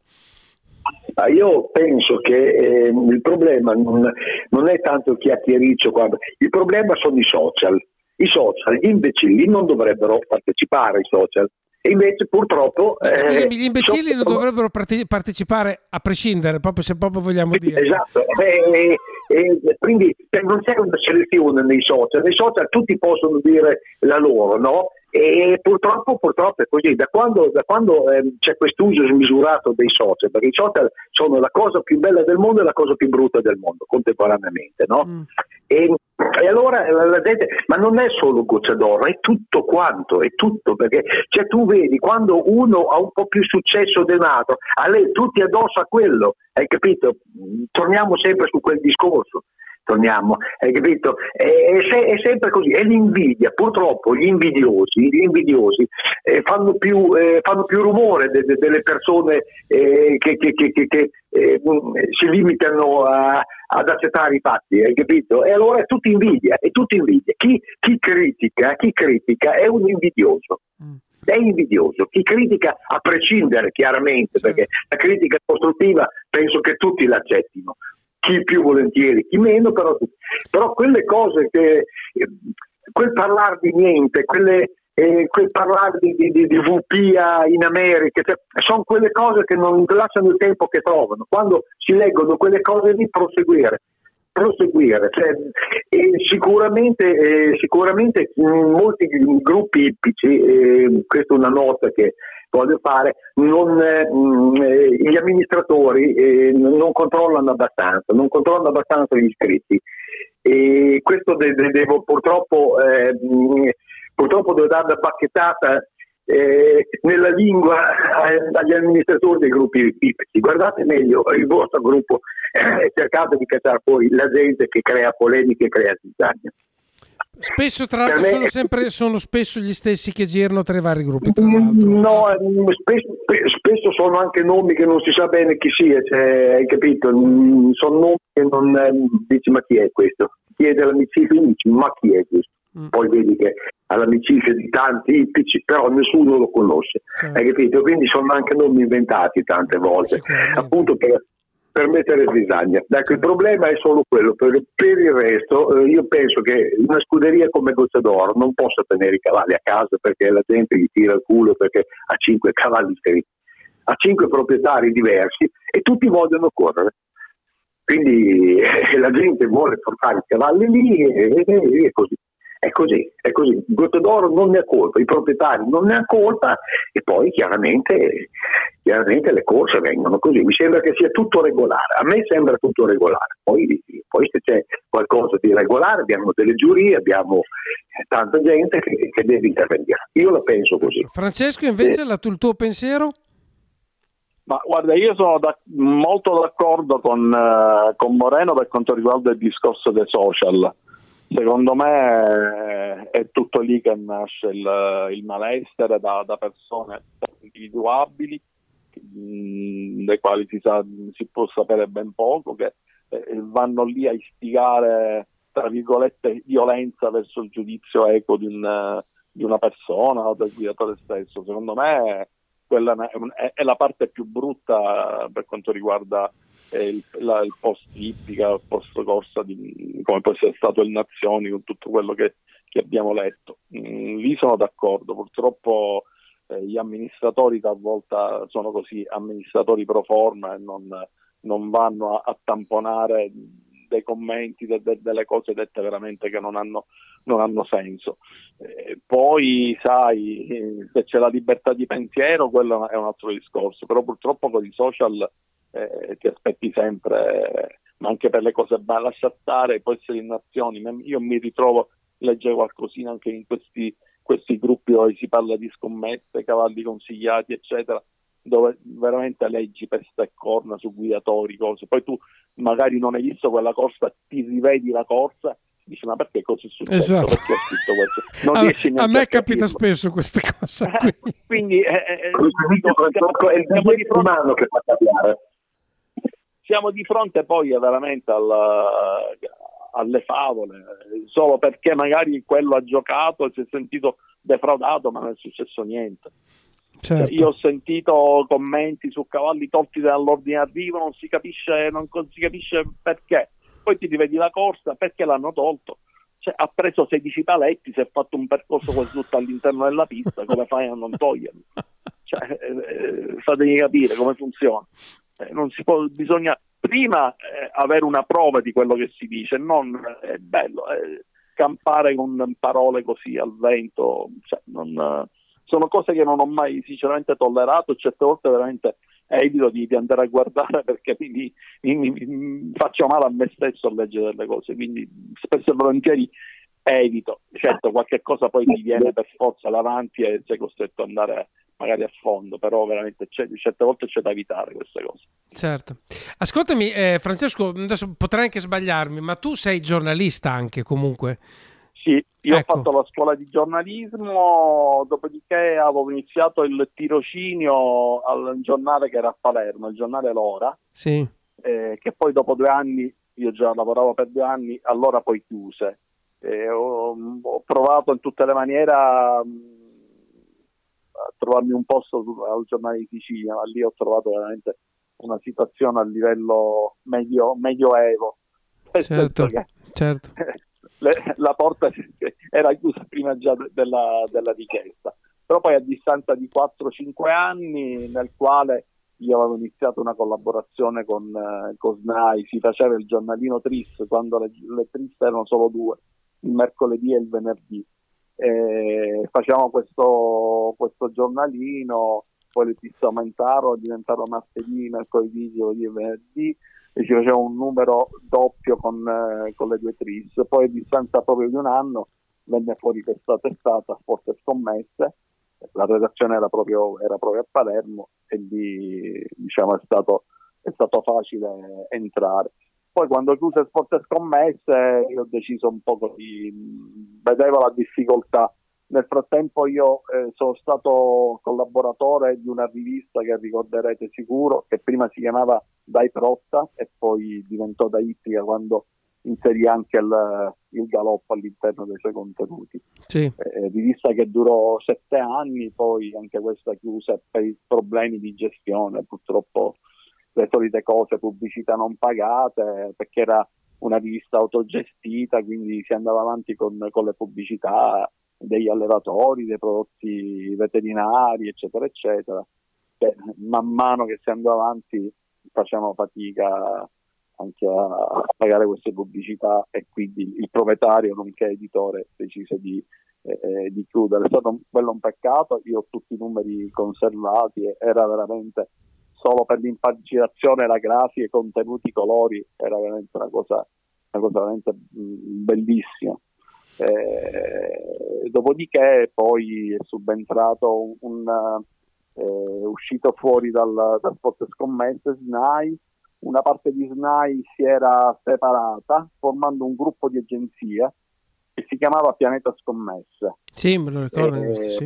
Ah, Io penso che ehm, il problema non, non è tanto il chiacchiericcio, il problema sono i social. I social, gli imbecilli non dovrebbero partecipare ai social e invece purtroppo... eh, Scusami, gli imbecilli sono- non dovrebbero parte- partecipare a prescindere, proprio se proprio vogliamo dire. Esatto, eh, eh, quindi non c'è una selezione nei social, nei social tutti possono dire la loro, no? E purtroppo, purtroppo è così, da quando, da quando ehm, c'è quest'uso smisurato dei social, perché i social sono la cosa più bella del mondo e la cosa più brutta del mondo contemporaneamente, no? Mm. E, e allora la, la gente, ma non è solo goccia d'oro, è tutto quanto, è tutto, perché cioè, tu vedi quando uno ha un po' più successo dell'altro, a lei tutti addosso a quello, hai capito? Torniamo sempre su quel discorso. Torniamo, hai capito? È, è è sempre così, è l'invidia. Purtroppo gli invidiosi, gli invidiosi eh, fanno, più, eh, fanno più rumore de- de- delle persone eh, che, che- che- che- che, eh, mh, si limitano a- ad accettare i fatti, hai capito? E allora è tutto invidia, è tutto invidia. Chi, chi critica, chi critica è un invidioso. Mm. È invidioso, chi critica a prescindere chiaramente, perché la critica costruttiva penso che tutti l'accettino, chi più volentieri, chi meno, però, però quelle cose che, eh, quel parlare di niente, quelle, eh, quel parlare di, di, di, VPA in America, cioè, sono quelle cose che non lasciano il tempo che trovano. Quando si leggono quelle cose lì, proseguire. Proseguire, cioè, e sicuramente, eh, sicuramente molti gruppi ippici, eh, questa è una nota che voglio fare, non, eh, mh, eh, gli amministratori eh, non controllano abbastanza, non controllano abbastanza gli iscritti e questo de- de- devo purtroppo, eh, mh, purtroppo devo dare una bacchettata eh, nella lingua eh, agli amministratori dei gruppi ippici. Guardate meglio il vostro gruppo e cercate di cacciare fuori la gente che crea polemiche e crea zizzania. Spesso, tra l'altro, me- sono, sempre, sono spesso gli stessi che girano tra i vari gruppi. L'altro. No, ehm, spesso, spe- spesso sono anche nomi che non si sa bene chi sia, cioè, hai capito? Mm, Sono nomi che non ehm, dici ma chi è questo? Chi è dell'amicizia? Dici ma chi è questo? Mm. Poi vedi che ha l'amicizia di tanti ippici, però nessuno lo conosce, Certo. hai capito? Quindi sono anche nomi inventati tante volte, appunto per, per mettere zizzagna. Ecco, il problema è solo quello, per, per il resto eh, io penso che una scuderia come Goccia d'Oro non possa tenere i cavalli a casa perché la gente gli tira il culo perché ha cinque [LAUGHS] cavalli iscritti, ha cinque proprietari diversi e tutti vogliono correre. Quindi eh, [LAUGHS] la gente vuole portare i cavalli lì e, e, e così. È così, è così. Gottodoro non ne ha colpa, i proprietari non ne hanno colpa e poi chiaramente, chiaramente, le corse vengono così. Mi sembra che sia tutto regolare, a me sembra tutto regolare. Poi, poi se c'è qualcosa di regolare abbiamo delle giurie, abbiamo tanta gente che, che deve intervenire. Io la penso così. Francesco invece, eh. il tuo pensiero? Ma guarda, io sono da, molto d'accordo con, uh, con Moreno per quanto riguarda il discorso dei social Secondo me è tutto lì che nasce il, il malessere da, da, persone individuabili, dei quali si, sa, si, può sapere ben poco, che eh, vanno lì a istigare, tra virgolette, violenza verso il giudizio eco di, un, di una persona o del guidatore stesso. Secondo me quella è, è la parte più brutta per quanto riguarda il, la, il post ippica, il post corsa di, come può essere stato il Nazioni con tutto quello che, che abbiamo letto. Mm, lì sono d'accordo, purtroppo eh, gli amministratori talvolta sono così, amministratori pro forma e non, non vanno a, a, tamponare dei commenti, de, de, delle cose dette veramente che non hanno, non hanno senso. Eh, poi, sai, se c'è la libertà di pensiero, quello è un altro discorso, però purtroppo con i social eh, ti aspetti sempre, ma anche per le cose belle, lascia stare, può essere in nazioni, io mi ritrovo, legge qualcosina anche in questi, questi gruppi dove si parla di scommesse, cavalli consigliati, eccetera, dove veramente leggi peste e corna su guidatori, cose. Poi tu magari non hai visto quella corsa, ti rivedi la corsa dici ma perché cosa è successo? Esatto. Perché? Non a, a me capita spesso queste cose qui. [LAUGHS] Quindi eh, eh, dico, siamo, è il di fronte, che fa cambiare siamo di fronte poi veramente alla, alle favole, solo perché magari quello ha giocato e si è sentito defraudato, ma non è successo niente. Cioè, certo. io ho sentito commenti su cavalli tolti dall'ordine arrivo, non si capisce, non si capisce perché. Poi ti rivedi la corsa, perché l'hanno tolto? Cioè, ha preso 16 paletti, si è fatto un percorso quasi tutto all'interno della pista, come fai a non toglierlo? Cioè, eh, eh fatemi capire come funziona. Eh, può, bisogna prima eh, avere una prova di quello che si dice, non è bello eh, campare con parole così al vento, cioè, non, sono cose che non ho mai sinceramente tollerato, certe volte veramente evito di, di andare a guardare [LAUGHS] perché mi, mi, mi, mi, faccio male a me stesso a leggere delle cose, quindi spesso e volentieri evito, certo qualche cosa poi ti viene per forza davanti e sei costretto ad andare magari a fondo, però veramente certe volte c'è da evitare queste cose. Certo. Ascoltami eh, Francesco, adesso potrei anche sbagliarmi, ma tu sei giornalista anche comunque. Sì, io ecco. ho fatto la scuola di giornalismo, dopodiché avevo iniziato il tirocinio al giornale che era a Palermo, il giornale L'Ora, sì. eh, che poi dopo due anni, io già lavoravo per due anni, allora poi chiuse. Eh, ho, ho, provato in tutte le maniere a trovarmi un posto al giornale di Sicilia, ma lì ho trovato veramente una situazione a livello medio, medioevo. Certo, certo. [LAUGHS] Le, la porta [LAUGHS] era chiusa prima già della, della richiesta, però poi a distanza di 4-5 anni nel quale io avevo iniziato una collaborazione con, eh, con SNAI, si faceva il giornalino Tris quando le, le Tris erano solo due, il mercoledì e il venerdì eh, facciamo questo, questo, giornalino, poi le piste aumentarono, diventarono martedì, mercoledì, giovedì e venerdì e ci faceva un numero doppio con, eh, con, le due tris. Poi a distanza proprio di un anno venne fuori questa testata, Forze Scommesse, la redazione era proprio, era proprio a Palermo e lì diciamo, è, stato, è stato facile entrare. Poi quando chiuse Sport e Scommesse io ho deciso un po' di... vedevo la difficoltà. Nel frattempo io eh, sono stato collaboratore di una rivista che ricorderete sicuro, che prima si chiamava Dai Protta e poi diventò da Ippica quando inserì anche il, il, galoppo all'interno dei suoi contenuti. Sì. Eh, rivista che durò sette anni, poi anche questa chiusa per problemi di gestione, purtroppo le solite cose, pubblicità non pagate, perché era una rivista autogestita, quindi si andava avanti con, con le pubblicità degli allevatori, dei prodotti veterinari, eccetera, eccetera. Che man mano che si andava avanti facevano fatica anche a, pagare queste pubblicità e quindi il proprietario, nonché editore, decise di, eh, di chiudere. È stato un, quello un peccato, io ho tutti i numeri conservati, era veramente solo per l'impaginazione, la grafica, i contenuti, i colori, era veramente una cosa, una cosa veramente mm, bellissima. Eh, dopodiché poi è subentrato un, un eh, uscito fuori dal, dal spot scommesse SNAI, una parte di SNAI si era separata formando un gruppo di agenzie che si chiamava Pianeta Scommesse. Sì, me lo ricordo. Eh, sì.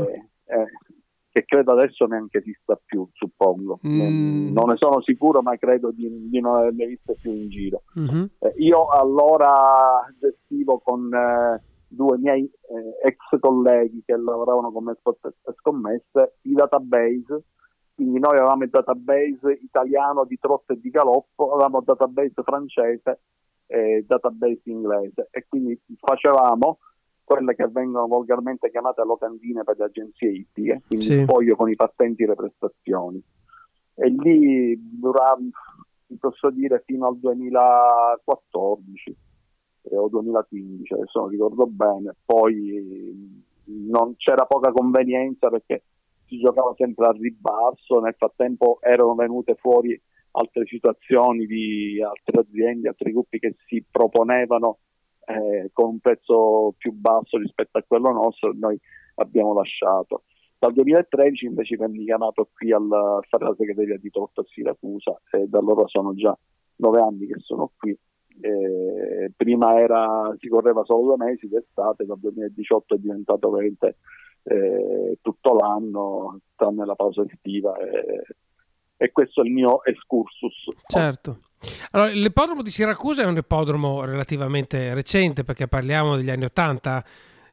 Eh, che credo adesso neanche esista più, suppongo. Mm. Non ne sono sicuro, ma credo di, di non averle viste più in giro. Mm-hmm. Eh, io allora gestivo con eh, due miei eh, ex colleghi che lavoravano come spot scommesse i database. Quindi noi avevamo il database italiano di trotto e di galoppo, avevamo il database francese e il database inglese e quindi facevamo quelle che vengono volgarmente chiamate locandine per le agenzie ippiche, quindi sì. il foglio con i pattenti e le prestazioni. E lì durava, posso dire, fino al 2014 eh, o 2015, adesso non ricordo bene, poi non c'era poca convenienza perché si giocava sempre al ribasso, nel frattempo erano venute fuori altre situazioni di altre aziende, altri gruppi che si proponevano eh, con un prezzo più basso rispetto a quello nostro, noi abbiamo lasciato. Dal 2013 invece venne chiamato qui a fare la segreteria di Torto a Siracusa e da allora sono già nove anni che sono qui. Eh, prima era, si correva solo due mesi d'estate, dal 2018 è diventato veramente eh, tutto l'anno, tranne la pausa estiva. e questo è il mio excursus. Certo. Allora, l'ippodromo di Siracusa è un ippodromo relativamente recente perché parliamo degli anni 80.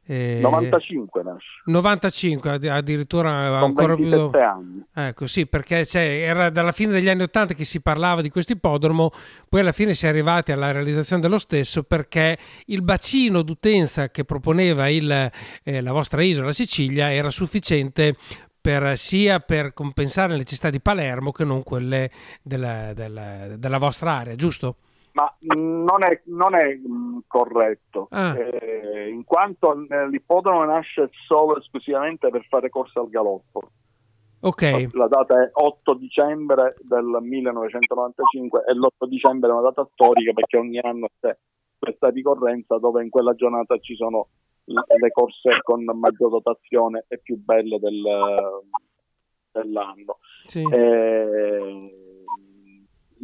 Eh, 95 nasce. 95 addirittura Con ancora più anni. ecco sì perché cioè, era dalla fine degli anni 80 che si parlava di questo ippodromo poi alla fine si è arrivati alla realizzazione dello stesso perché il bacino d'utenza che proponeva il, eh, la vostra isola Sicilia era sufficiente per, sia per compensare le necessità di Palermo che non quelle della, della, della vostra area, giusto? Ma non è, non è mm, corretto, ah. eh, in quanto l'ippodromo nasce solo e esclusivamente per fare corsa al galoppo. Okay. La data è 8 dicembre del 1995 e l'8 dicembre è una data storica perché ogni anno c'è questa ricorrenza dove in quella giornata ci sono le corse con maggior dotazione e più belle del, dell'anno. Sì. Eh,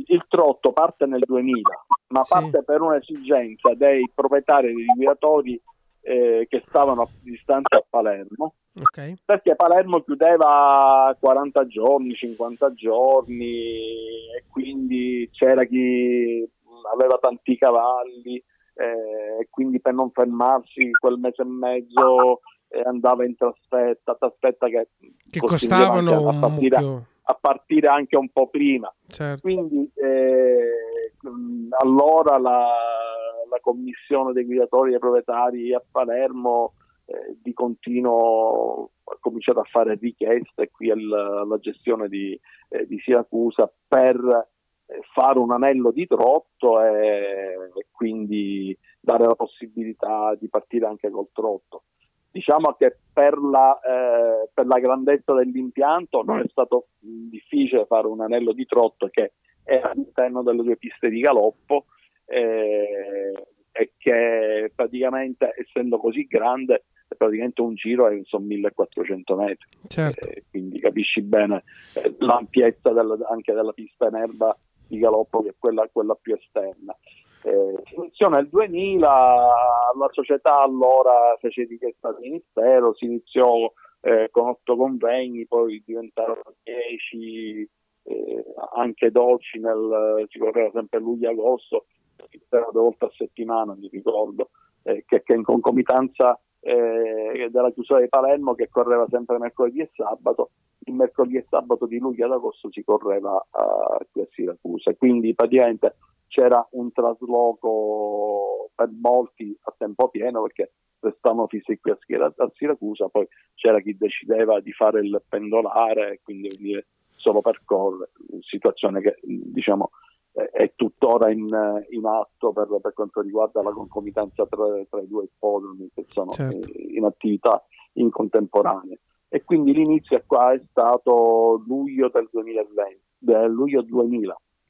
il trotto parte nel 2000, ma sì. parte per un'esigenza dei proprietari dei guidatori eh, che stavano a distanza a Palermo, okay. perché Palermo chiudeva 40 giorni, 50 giorni e quindi c'era chi aveva tanti cavalli e quindi per non fermarsi quel mese e mezzo eh, andava in trasferta, trasferta che, che costavano a partire, a partire, anche un po' prima. Certo. Quindi eh, allora la, la, commissione dei guidatori e proprietari a Palermo eh, di continuo ha cominciato a fare richieste qui alla, alla gestione di, eh, di Siracusa per fare un anello di trotto e, e, quindi dare la possibilità di partire anche col trotto. Diciamo che per la, eh, per la grandezza dell'impianto non è stato difficile fare un anello di trotto che è all'interno delle due piste di galoppo eh, e che praticamente essendo così grande praticamente un giro è sono 1400 metri certo. eh, quindi capisci bene eh, l'ampiezza del, anche della pista in erba di galoppo che è quella, quella più esterna. Eh, iniziò nel 2000, la società allora fece richiesta al ministero, si iniziò eh, con otto convegni, poi diventarono dieci, eh, anche dolci, nel, si correva sempre luglio-agosto, due volte a settimana, mi ricordo, eh, che, che, in concomitanza eh, della chiusura di Palermo che correva sempre mercoledì e sabato, il mercoledì e sabato di luglio ad agosto si correva uh, qui a Siracusa. Quindi praticamente c'era un trasloco per molti a tempo pieno perché restavano fissi qui a, Siracusa, poi c'era chi decideva di fare il pendolare, quindi venire solo per correre, situazione che diciamo è tuttora in, in atto per, per, quanto riguarda la concomitanza tra, tra i due ippodromi che sono certo. in attività in contemporanea. E quindi l'inizio qua è stato luglio del 2020, del luglio 2000.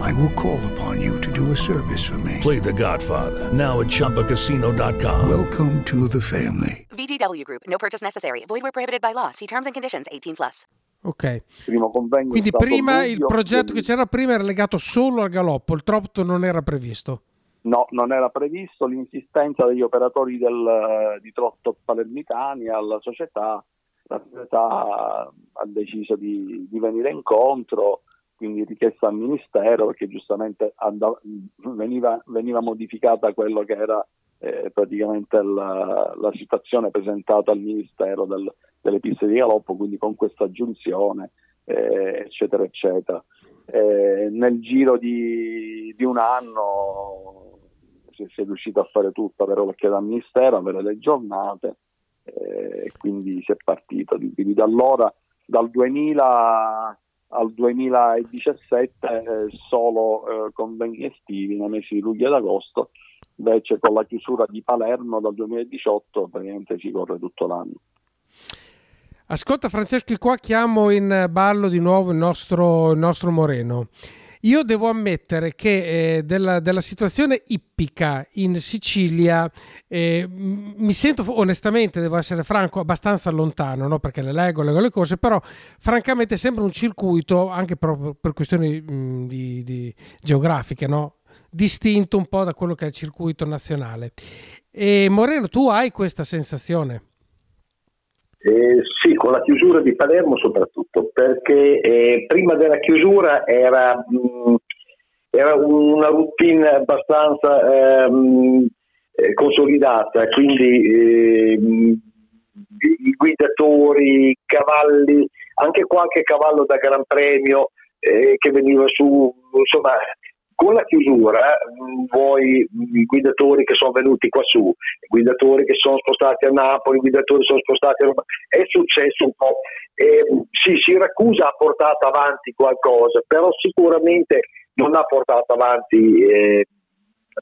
I will call upon you to do a service for me. Play the Godfather. Now at Chumpacasino.com. Welcome to the family. VGW Group. No purchase necessary. Void where prohibited by law. See terms and conditions 18 plus. Ok. Quindi prima il progetto che c'era prima era legato solo al galoppo, il trotto non era previsto. No, non era previsto. L'insistenza degli operatori del, di trotto palermitani alla società, la società ha deciso di, di venire incontro quindi richiesta al Ministero perché giustamente andava, veniva, veniva, modificata quello che era eh, praticamente la, la, situazione presentata al Ministero del, delle piste di galoppo, quindi con questa aggiunzione, eh, eccetera, eccetera. Eh, nel giro di, di un anno si, si, è riuscito a fare tutto, avere l'occhio dal Ministero, avere le giornate, eh, e quindi si è partito. Quindi da allora, dal 2000 al 2017 eh, solo eh, convegni estivi nei mesi di luglio ed agosto, invece con la chiusura di Palermo dal 2018 praticamente si corre tutto l'anno. Ascolta Francesco, qua chiamo in ballo di nuovo il nostro, il nostro Moreno. Io devo ammettere che eh, della, della, situazione ippica in Sicilia eh, mi sento onestamente, devo essere franco, abbastanza lontano, no? perché le leggo, leggo le cose, però francamente sembra un circuito, anche proprio per questioni mh, di, di geografiche, no? distinto un po' da quello che è il circuito nazionale. E Moreno, tu hai questa sensazione? Eh, sì, con la chiusura di Palermo soprattutto, perché eh, prima della chiusura era, mh, mm, era una routine abbastanza ehm, eh, consolidata, quindi ehm, i guidatori, i cavalli, anche qualche cavallo da Gran Premio eh, che veniva su, insomma con la chiusura mm, vuoi i guidatori che sono venuti qua su, guidatori che sono spostati a Napoli, guidatori che sono spostati a Roma, è successo un po'. Eh, sì, Siracusa ha portato avanti qualcosa, però sicuramente non ha portato avanti, eh,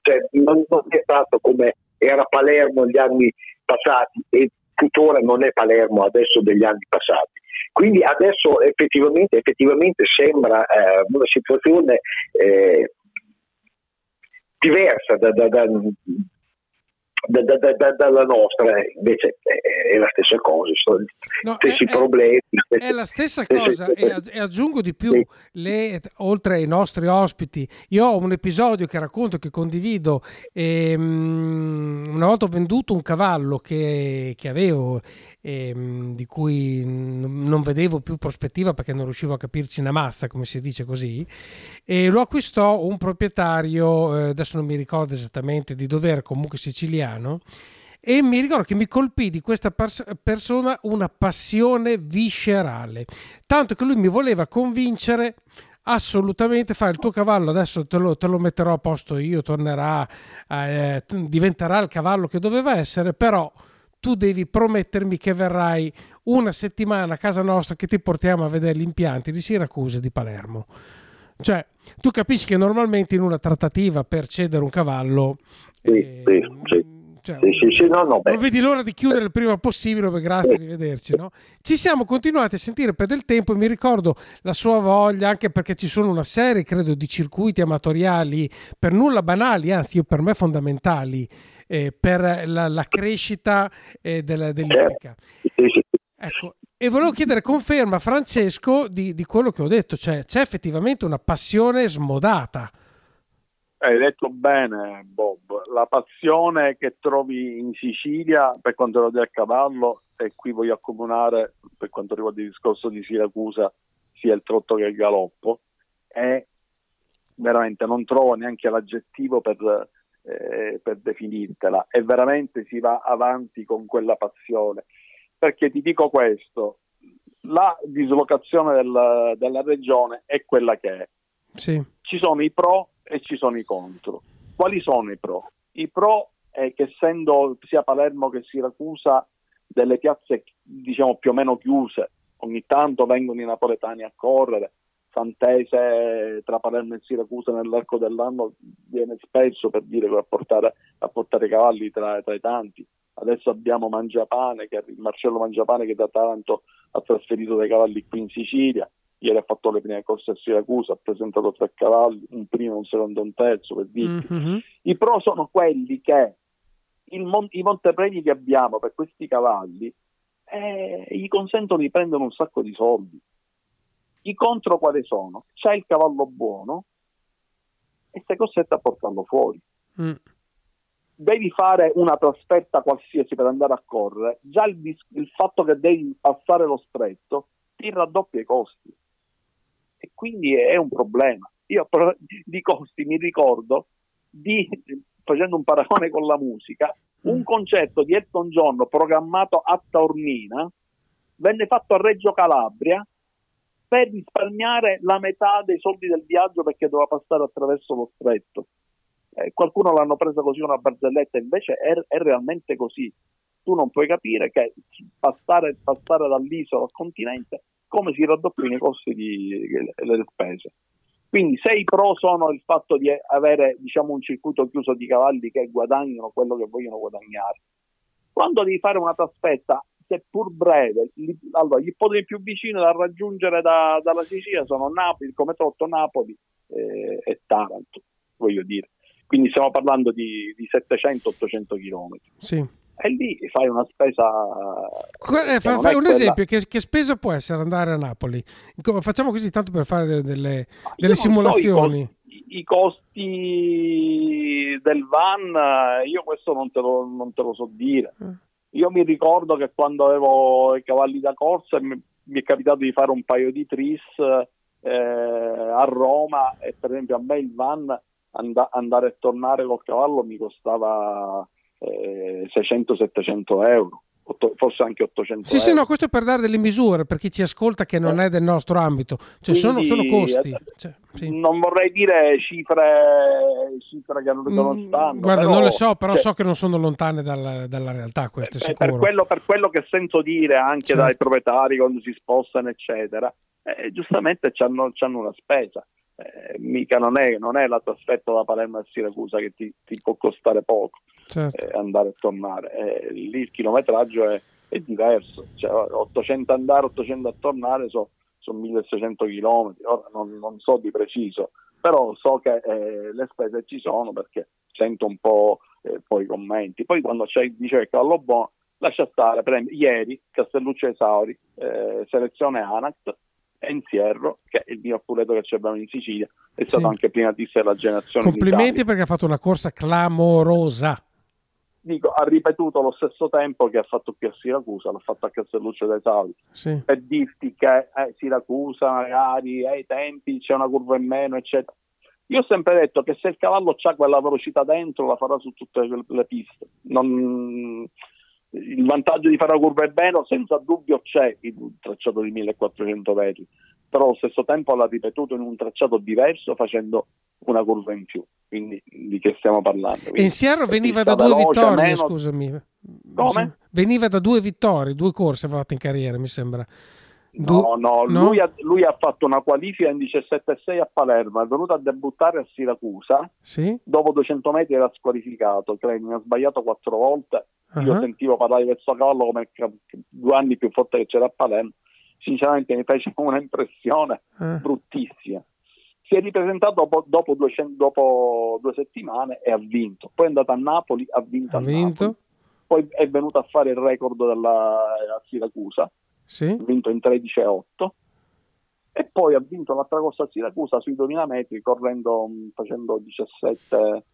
cioè non, non è stato come era Palermo negli anni passati e tuttora non è Palermo adesso degli anni passati. Quindi adesso effettivamente, effettivamente sembra eh, una situazione eh, diversa da, da, da, dalla nostra, invece è la stessa cosa, sono no, stessi è, problemi. È la stessa cosa e, e, aggiungo di più, sì. le, oltre ai nostri ospiti, io ho un episodio che racconto, che condivido, e, um, una volta ho venduto un cavallo che, che avevo ehm, di cui n- non vedevo più prospettiva perché non riuscivo a capirci una mazza, come si dice così, e lo acquistò un proprietario, eh, adesso non mi ricordo esattamente di dove era, comunque siciliano, e mi ricordo che mi colpì di questa pers- persona una passione viscerale, tanto che lui mi voleva convincere assolutamente fare il tuo cavallo adesso te lo, te lo metterò a posto io tornerà eh, diventerà il cavallo che doveva essere però tu devi promettermi che verrai una settimana a casa nostra che ti portiamo a vedere gli impianti di Siracusa e di Palermo. Cioè, tu capisci che normalmente in una trattativa per cedere un cavallo... Sì, eh, sì, sì. Cioè, sì, sì, no, no, non vedi l'ora di chiudere il prima possibile, perché grazie, arrivederci. No? Ci siamo continuati a sentire per del tempo e mi ricordo la sua voglia, anche perché ci sono una serie, credo, di circuiti amatoriali per nulla banali, anzi, per me fondamentali, eh, per la, la, crescita eh, della, dell'Ipica. Ecco, e volevo chiedere conferma, Francesco, di, di quello che ho detto, cioè c'è effettivamente una passione smodata hai detto bene, Bob. La passione che trovi in Sicilia per quanto riguarda il cavallo, e qui voglio accomunare per quanto riguarda il discorso di Siracusa, sia il trotto che il galoppo, è veramente non trovo neanche l'aggettivo per, eh, per definirtela, e veramente si va avanti con quella passione. Perché ti dico questo, la dislocazione del, della regione è quella che è. Sì. Ci sono i pro e ci sono i contro. Quali sono i pro? I pro è che essendo sia Palermo che Siracusa delle piazze diciamo più o meno chiuse, ogni tanto vengono i napoletani a correre, Santese tra Palermo e Siracusa nell'arco dell'anno viene spesso per dire a portare, a portare cavalli tra, tra, i tanti. Adesso abbiamo Mangiapane, che, Marcello Mangiapane che da Taranto ha trasferito dei cavalli qui in Sicilia ieri ha fatto le prime corse a Siracusa, ha presentato tre cavalli, un primo, un secondo e un terzo per dirti. Mm-hmm. I pro sono quelli che mon- i montepremi che abbiamo per questi cavalli eh, gli consentono di prendere un sacco di soldi. I contro quali sono? C'è il cavallo buono e sei costretto a portarlo fuori. Mm. Devi fare una trasferta qualsiasi per andare a correre, già il, dis- il fatto che devi passare lo stretto ti raddoppia i costi e quindi è un problema. Io [LAUGHS] di costi mi ricordo di, facendo un paragone con la musica, un mm. concerto di Elton John programmato a Taormina venne fatto a Reggio Calabria per risparmiare la metà dei soldi del viaggio perché doveva passare attraverso lo stretto. Eh, qualcuno l'hanno presa così una barzelletta, invece è, è, realmente così. Tu non puoi capire che passare, passare dall'isola al continente come si raddoppiano i costi delle spese. Quindi se i pro sono il fatto di avere diciamo, un circuito chiuso di cavalli che guadagnano quello che vogliono guadagnare, quando devi fare una trasferta, seppur breve, allora, gli ipotesi più vicini da raggiungere da, dalla Sicilia sono Napoli, come trotto Napoli eh, e Taranto, voglio dire. Quindi stiamo parlando di, di 700-800 km. Sì e lì fai una spesa. Eh, fa, fai un quella... esempio: che, che, spesa può essere andare a Napoli? Facciamo così tanto per fare delle, delle, delle simulazioni. So, i, costi, I, costi, del van, io questo non te lo, non te lo so dire. Eh. Io mi ricordo che quando avevo i cavalli da corsa mi, mi è capitato di fare un paio di tris eh, a Roma e per esempio a me il van and- andare e tornare col cavallo mi costava eh, 600-700 euro forse anche 800 sì, euro. sì, no, questo è per dare delle misure per chi ci ascolta che non eh. è del nostro ambito, cioè Quindi, sono, sono, costi. Eh, cioè, sì. Non vorrei dire cifre, cifre che non, non mm, stanno. Guarda, però, non le so, però cioè, so che non sono lontane dalla, dalla realtà queste, per, per, quello, per, quello, che sento dire anche certo. dai proprietari quando si spostano, eccetera, eh, giustamente hanno una spesa eh, mica non è, non è, la trasferta da Palermo a Siracusa che ti, ti può costare poco certo. eh, andare e tornare. Eh, lì il chilometraggio è, è diverso, cioè, 800 andare, 800 a tornare sono so 1600 km, ora non, non, so di preciso, però so che eh, le spese ci sono perché sento un po' eh, poi i commenti. Poi quando c'è, dice che cavallo buono, lascia stare, per esempio, ieri Castelluccio Esauri, eh, selezione ANACT, Enzierro, che è il mio puleto che abbiamo in Sicilia, è stato sì. anche primatista della generazione. Complimenti perché ha fatto una corsa clamorosa. Dico, ha ripetuto lo stesso tempo che ha fatto qui a Siracusa, l'ha fatto a Castelluccio dei Savi. Sì. Per dirti che eh, Siracusa magari ai eh, tempi c'è una curva in meno, eccetera. Io ho sempre detto che se il cavallo ha quella velocità dentro la farà su tutte le, le piste. Non, il vantaggio di fare la curva è bene, senza dubbio c'è il tracciato di 1400 metri, però allo stesso tempo l'ha ripetuto in un tracciato diverso facendo una curva in più. Quindi di che stiamo parlando? Quindi, in Sierra veniva da due veloce, vittorie, meno... scusami. Come? Veniva da due vittorie, due corse fatte in carriera, mi sembra. No, no, no? Lui, ha, lui, ha, fatto una qualifica in 17,6 a Palermo, è venuto a debuttare a Siracusa, sì? dopo 200 metri era squalificato, credo, mi ha sbagliato quattro volte, uh-huh. io sentivo parlare di questo cavallo come due anni più forte che c'era a Palermo, sinceramente mi fece [LAUGHS] un'impressione uh-huh. bruttissima. Si è ripresentato dopo, dopo, 200, dopo, due settimane e ha vinto, poi è andato a Napoli, ha vinto ha a vinto. Napoli, poi è venuto a fare il record della Siracusa sì. ha vinto in 13,8 e poi ha vinto l'altra corsa a Siracusa sui 2000 metri correndo facendo 17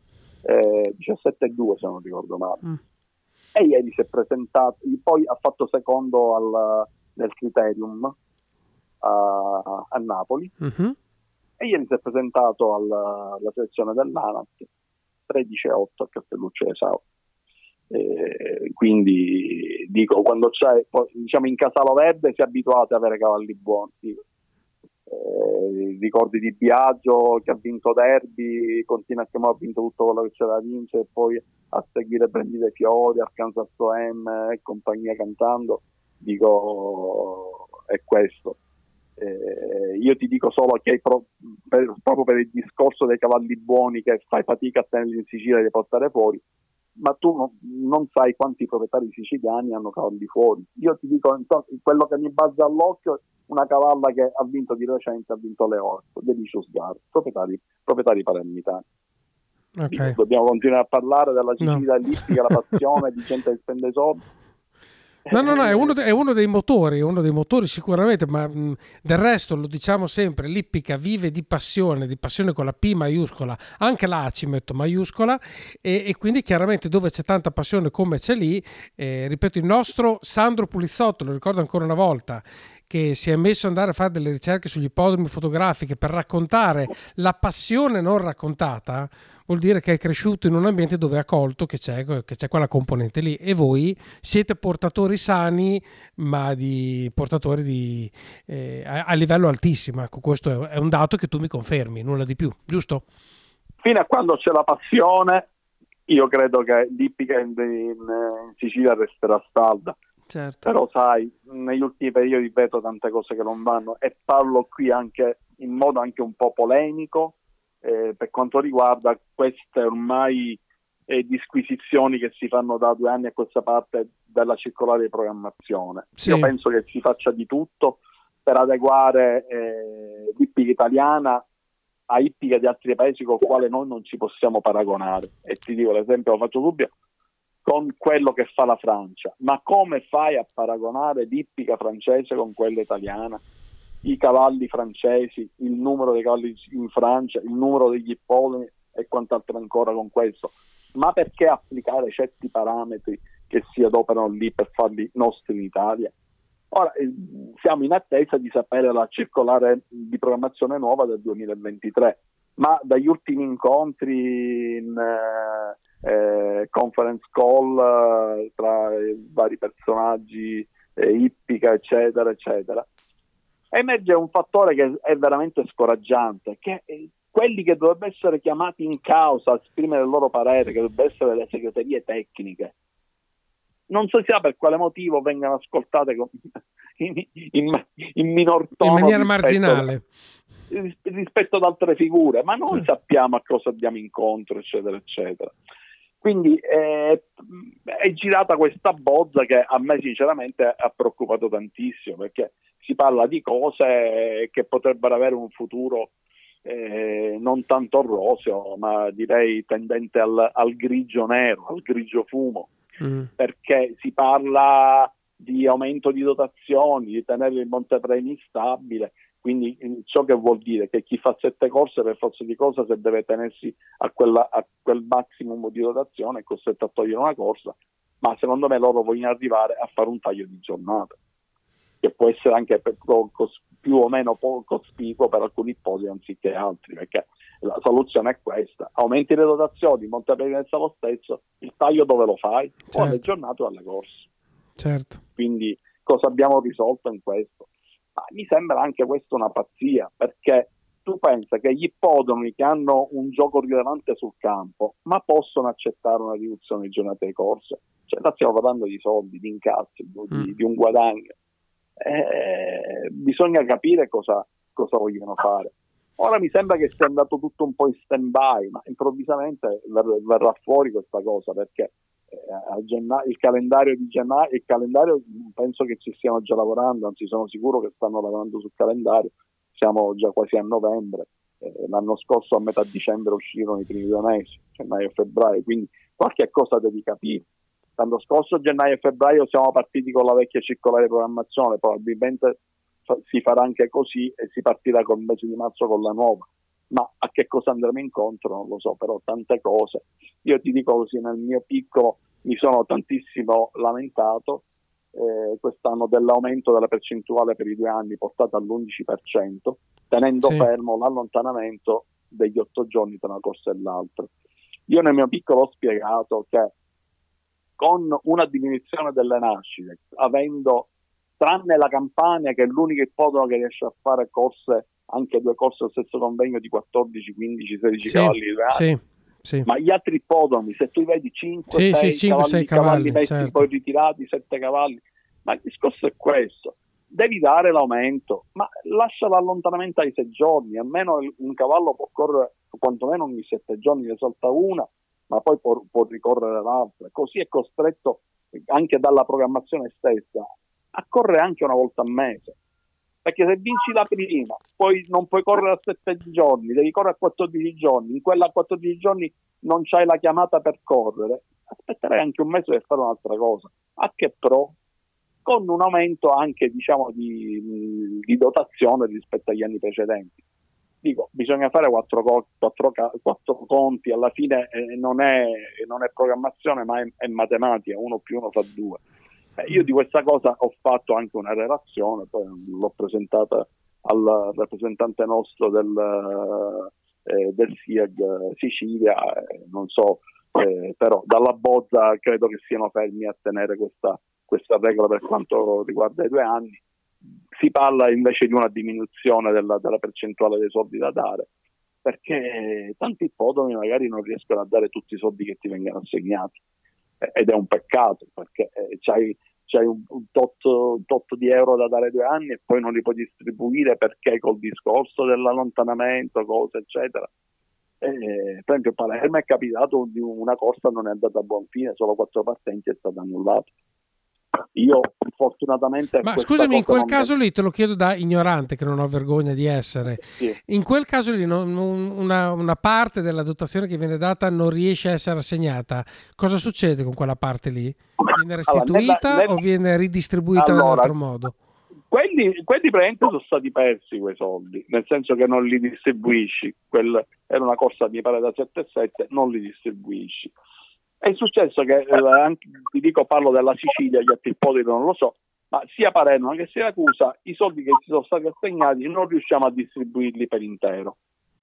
eh, 17,2 se non ricordo male mm. e ieri si è presentato poi ha fatto secondo al, nel criterium a, a Napoli mm-hmm. e ieri si è presentato alla, alla selezione dell'ANAT 13,8 a Castelluccio Esau eh, quindi dico, quando c'è, diciamo in Casalo Verde si è abituati ad avere cavalli buoni. Eh, ricordi di Biagio che ha vinto derby, continua a ha vinto tutto quello che c'era da vincere, poi a seguire Prendi dei Fiori, Arkansas OM e compagnia cantando, dico è questo. Eh, io ti dico solo che pro, per, proprio per il discorso dei cavalli buoni che fai fatica a tenerli in Sicilia e li portare fuori, ma tu no, non sai quanti proprietari siciliani hanno cavalli fuori. Io ti dico, quello che mi bazza all'occhio una cavalla che ha vinto di recente, ha vinto le 8, Delicious Gar, proprietari, proprietari palermitani. Okay. Dobbiamo continuare a parlare della Sicilia no. ellittica, la passione di gente che spende soldi. No, no, no, è uno, è uno, dei motori, è uno dei motori sicuramente, ma mh, del resto lo diciamo sempre, l'Ippica vive di passione, di passione con la P maiuscola, anche la A ci metto maiuscola e, e quindi chiaramente dove c'è tanta passione come c'è lì, eh, ripeto, il nostro Sandro Pulizzotto, lo ricordo ancora una volta, che si è messo ad andare a fare delle ricerche sugli ippodromi fotografiche per raccontare la passione non raccontata, vuol dire che è cresciuto in un ambiente dove ha colto che c'è, che c'è quella componente lì e voi siete portatori sani, ma di portatori di, eh, a, a, livello altissimo. Ecco, questo è, è un dato che tu mi confermi, nulla di più, giusto? Fino a quando c'è la passione, io credo che l'ippica in, in, Sicilia resterà salda Certo. Però sai, negli ultimi periodi vedo tante cose che non vanno e parlo qui anche in modo anche un po' polemico eh, per quanto riguarda queste ormai eh, disquisizioni che si fanno da due anni a questa parte della circolare di programmazione. Sì. Io penso che si faccia di tutto per adeguare eh, l'ippica italiana a ippica di altri paesi con i quali noi non ci possiamo paragonare. E ti dico l'esempio, lo faccio subito, con quello che fa la Francia. Ma come fai a paragonare l'ippica francese con quella italiana? I cavalli francesi, il numero dei cavalli in Francia, il numero degli ippodromi e quant'altro ancora con questo. Ma perché applicare certi parametri che si adoperano lì per farli nostri in Italia? Ora eh, siamo in attesa di sapere la circolare di programmazione nuova del 2023, ma dagli ultimi incontri in, eh, eh, conference call eh, tra i vari personaggi, eh, ippica, eccetera, eccetera. Emerge un fattore che è veramente scoraggiante, che quelli che dovrebbero essere chiamati in causa a esprimere il loro parere, che dovrebbero essere le segreterie tecniche, non so sia per quale motivo vengano ascoltate [LAUGHS] in, in, in minor tono. In maniera marginale. Rispetto ad altre figure, ma noi sappiamo a cosa andiamo incontro, eccetera, eccetera. Quindi eh, è girata questa bozza che a me sinceramente ha preoccupato tantissimo perché si parla di cose che potrebbero avere un futuro eh, non tanto roseo, ma direi tendente al, al grigio nero, al grigio fumo, mm. perché si parla di aumento di dotazioni, di tenere il Montepremi stabile, quindi ciò che vuol dire che chi fa sette corse per forza di cosa se deve tenersi a, quella, a quel maximum di dotazione è costretto a togliere una corsa, ma secondo me loro vogliono arrivare a fare un taglio di giornata, che può essere anche più o meno cospicuo per alcuni podi anziché altri, perché la soluzione è questa, aumenti le dotazioni, Montepellier lo stesso, il taglio dove lo fai? Certo. O alle giornate o alle corse. Certo. Quindi cosa abbiamo risolto in questo? Ma mi sembra anche questa una pazzia, perché tu pensa che gli ippodromi che hanno un gioco rilevante sul campo, ma possono accettare una riduzione di giornate di corse? Cioè, là stiamo parlando di soldi, di incassi, di, mm. di un guadagno. eh, bisogna capire cosa, cosa vogliono fare. Ora mi sembra che sia andato tutto un po' in stand by, ma improvvisamente ver- verrà fuori questa cosa perché il calendario di gennaio, il calendario penso che ci stiano già lavorando, anzi sono sicuro che stanno lavorando sul calendario, siamo già quasi a novembre, eh, l'anno scorso a metà dicembre uscirono i primi due mesi, gennaio e febbraio, quindi qualche cosa devi capire. L'anno scorso gennaio e febbraio siamo partiti con la vecchia circolare programmazione, probabilmente si farà anche così e si partirà col mese di marzo con la nuova. Ma a che cosa andremo incontro non lo so, però tante cose. Io ti dico così, nel mio piccolo mi sono tantissimo lamentato eh, quest'anno dell'aumento della percentuale per i due anni portata all'11%, tenendo sì. fermo l'allontanamento degli otto giorni tra una corsa e l'altra. Io nel mio piccolo ho spiegato che con una diminuzione delle nascite, avendo tranne la Campania che è l'unico ippodomo che riesce a fare corse, anche due corse al stesso convegno di 14, 15, 16 sì, cavalli sì, sì. ma gli altri ippodromi, se tu vedi 5, sì, 6, 5, cavalli, 6 cavalli, cavalli certo. poi ritirati, 7 cavalli, ma il discorso è questo, devi dare l'aumento, ma lascia l'allontanamento ai 6 giorni, almeno un cavallo può correre quantomeno ogni 7 giorni, ne salta una, ma poi può, può ricorrere l'altra, così è costretto anche dalla programmazione stessa a correre anche una volta al mese. Perché se vinci la prima, poi non puoi correre a 7 giorni, devi correre a 14 giorni, in quella a 14 giorni non c'hai la chiamata per correre, aspetterai anche un mese per fare un'altra cosa. A che pro? Con un aumento anche diciamo, di, di dotazione rispetto agli anni precedenti dico, bisogna fare quattro, quattro, quattro conti, alla fine eh, non, è, non, è, programmazione ma è, è, matematica, uno più uno fa due. Eh, io di questa cosa ho fatto anche una relazione, poi l'ho presentata al rappresentante nostro del, eh, del SIAG Sicilia, eh, non so, eh, però dalla bozza credo che siano fermi a tenere questa, questa regola per quanto riguarda i due anni. Si parla invece di una diminuzione della, della percentuale dei soldi da dare, perché tanti ippodromi magari non riescono a dare tutti i soldi che ti vengono assegnati ed è un peccato perché eh, c'hai, c'hai un, un, tot, un, tot, di euro da dare due anni e poi non li puoi distribuire perché col discorso dell'allontanamento, cose eccetera. Eh, per esempio Palermo è capitato di una corsa non è andata a buon fine, solo quattro partenti è stata annullata. Io fortunatamente... Ma scusami, in quel caso lì te lo chiedo da ignorante, che non ho vergogna di essere. Sì. In quel caso lì non, una, una, parte della dotazione che viene data non riesce a essere assegnata. Cosa succede con quella parte lì? Viene restituita allora, nella, nella... o viene ridistribuita allora, in altro modo? Quelli, quelli praticamente sono stati persi quei soldi, nel senso che non li distribuisci. Quel, era una corsa, mi pare, da 7-7, non li distribuisci. È successo che, eh, vi dico, parlo della Sicilia, gli altri poli non lo so, ma sia Palermo che Siracusa, i soldi che ci sono stati assegnati non riusciamo a distribuirli per intero.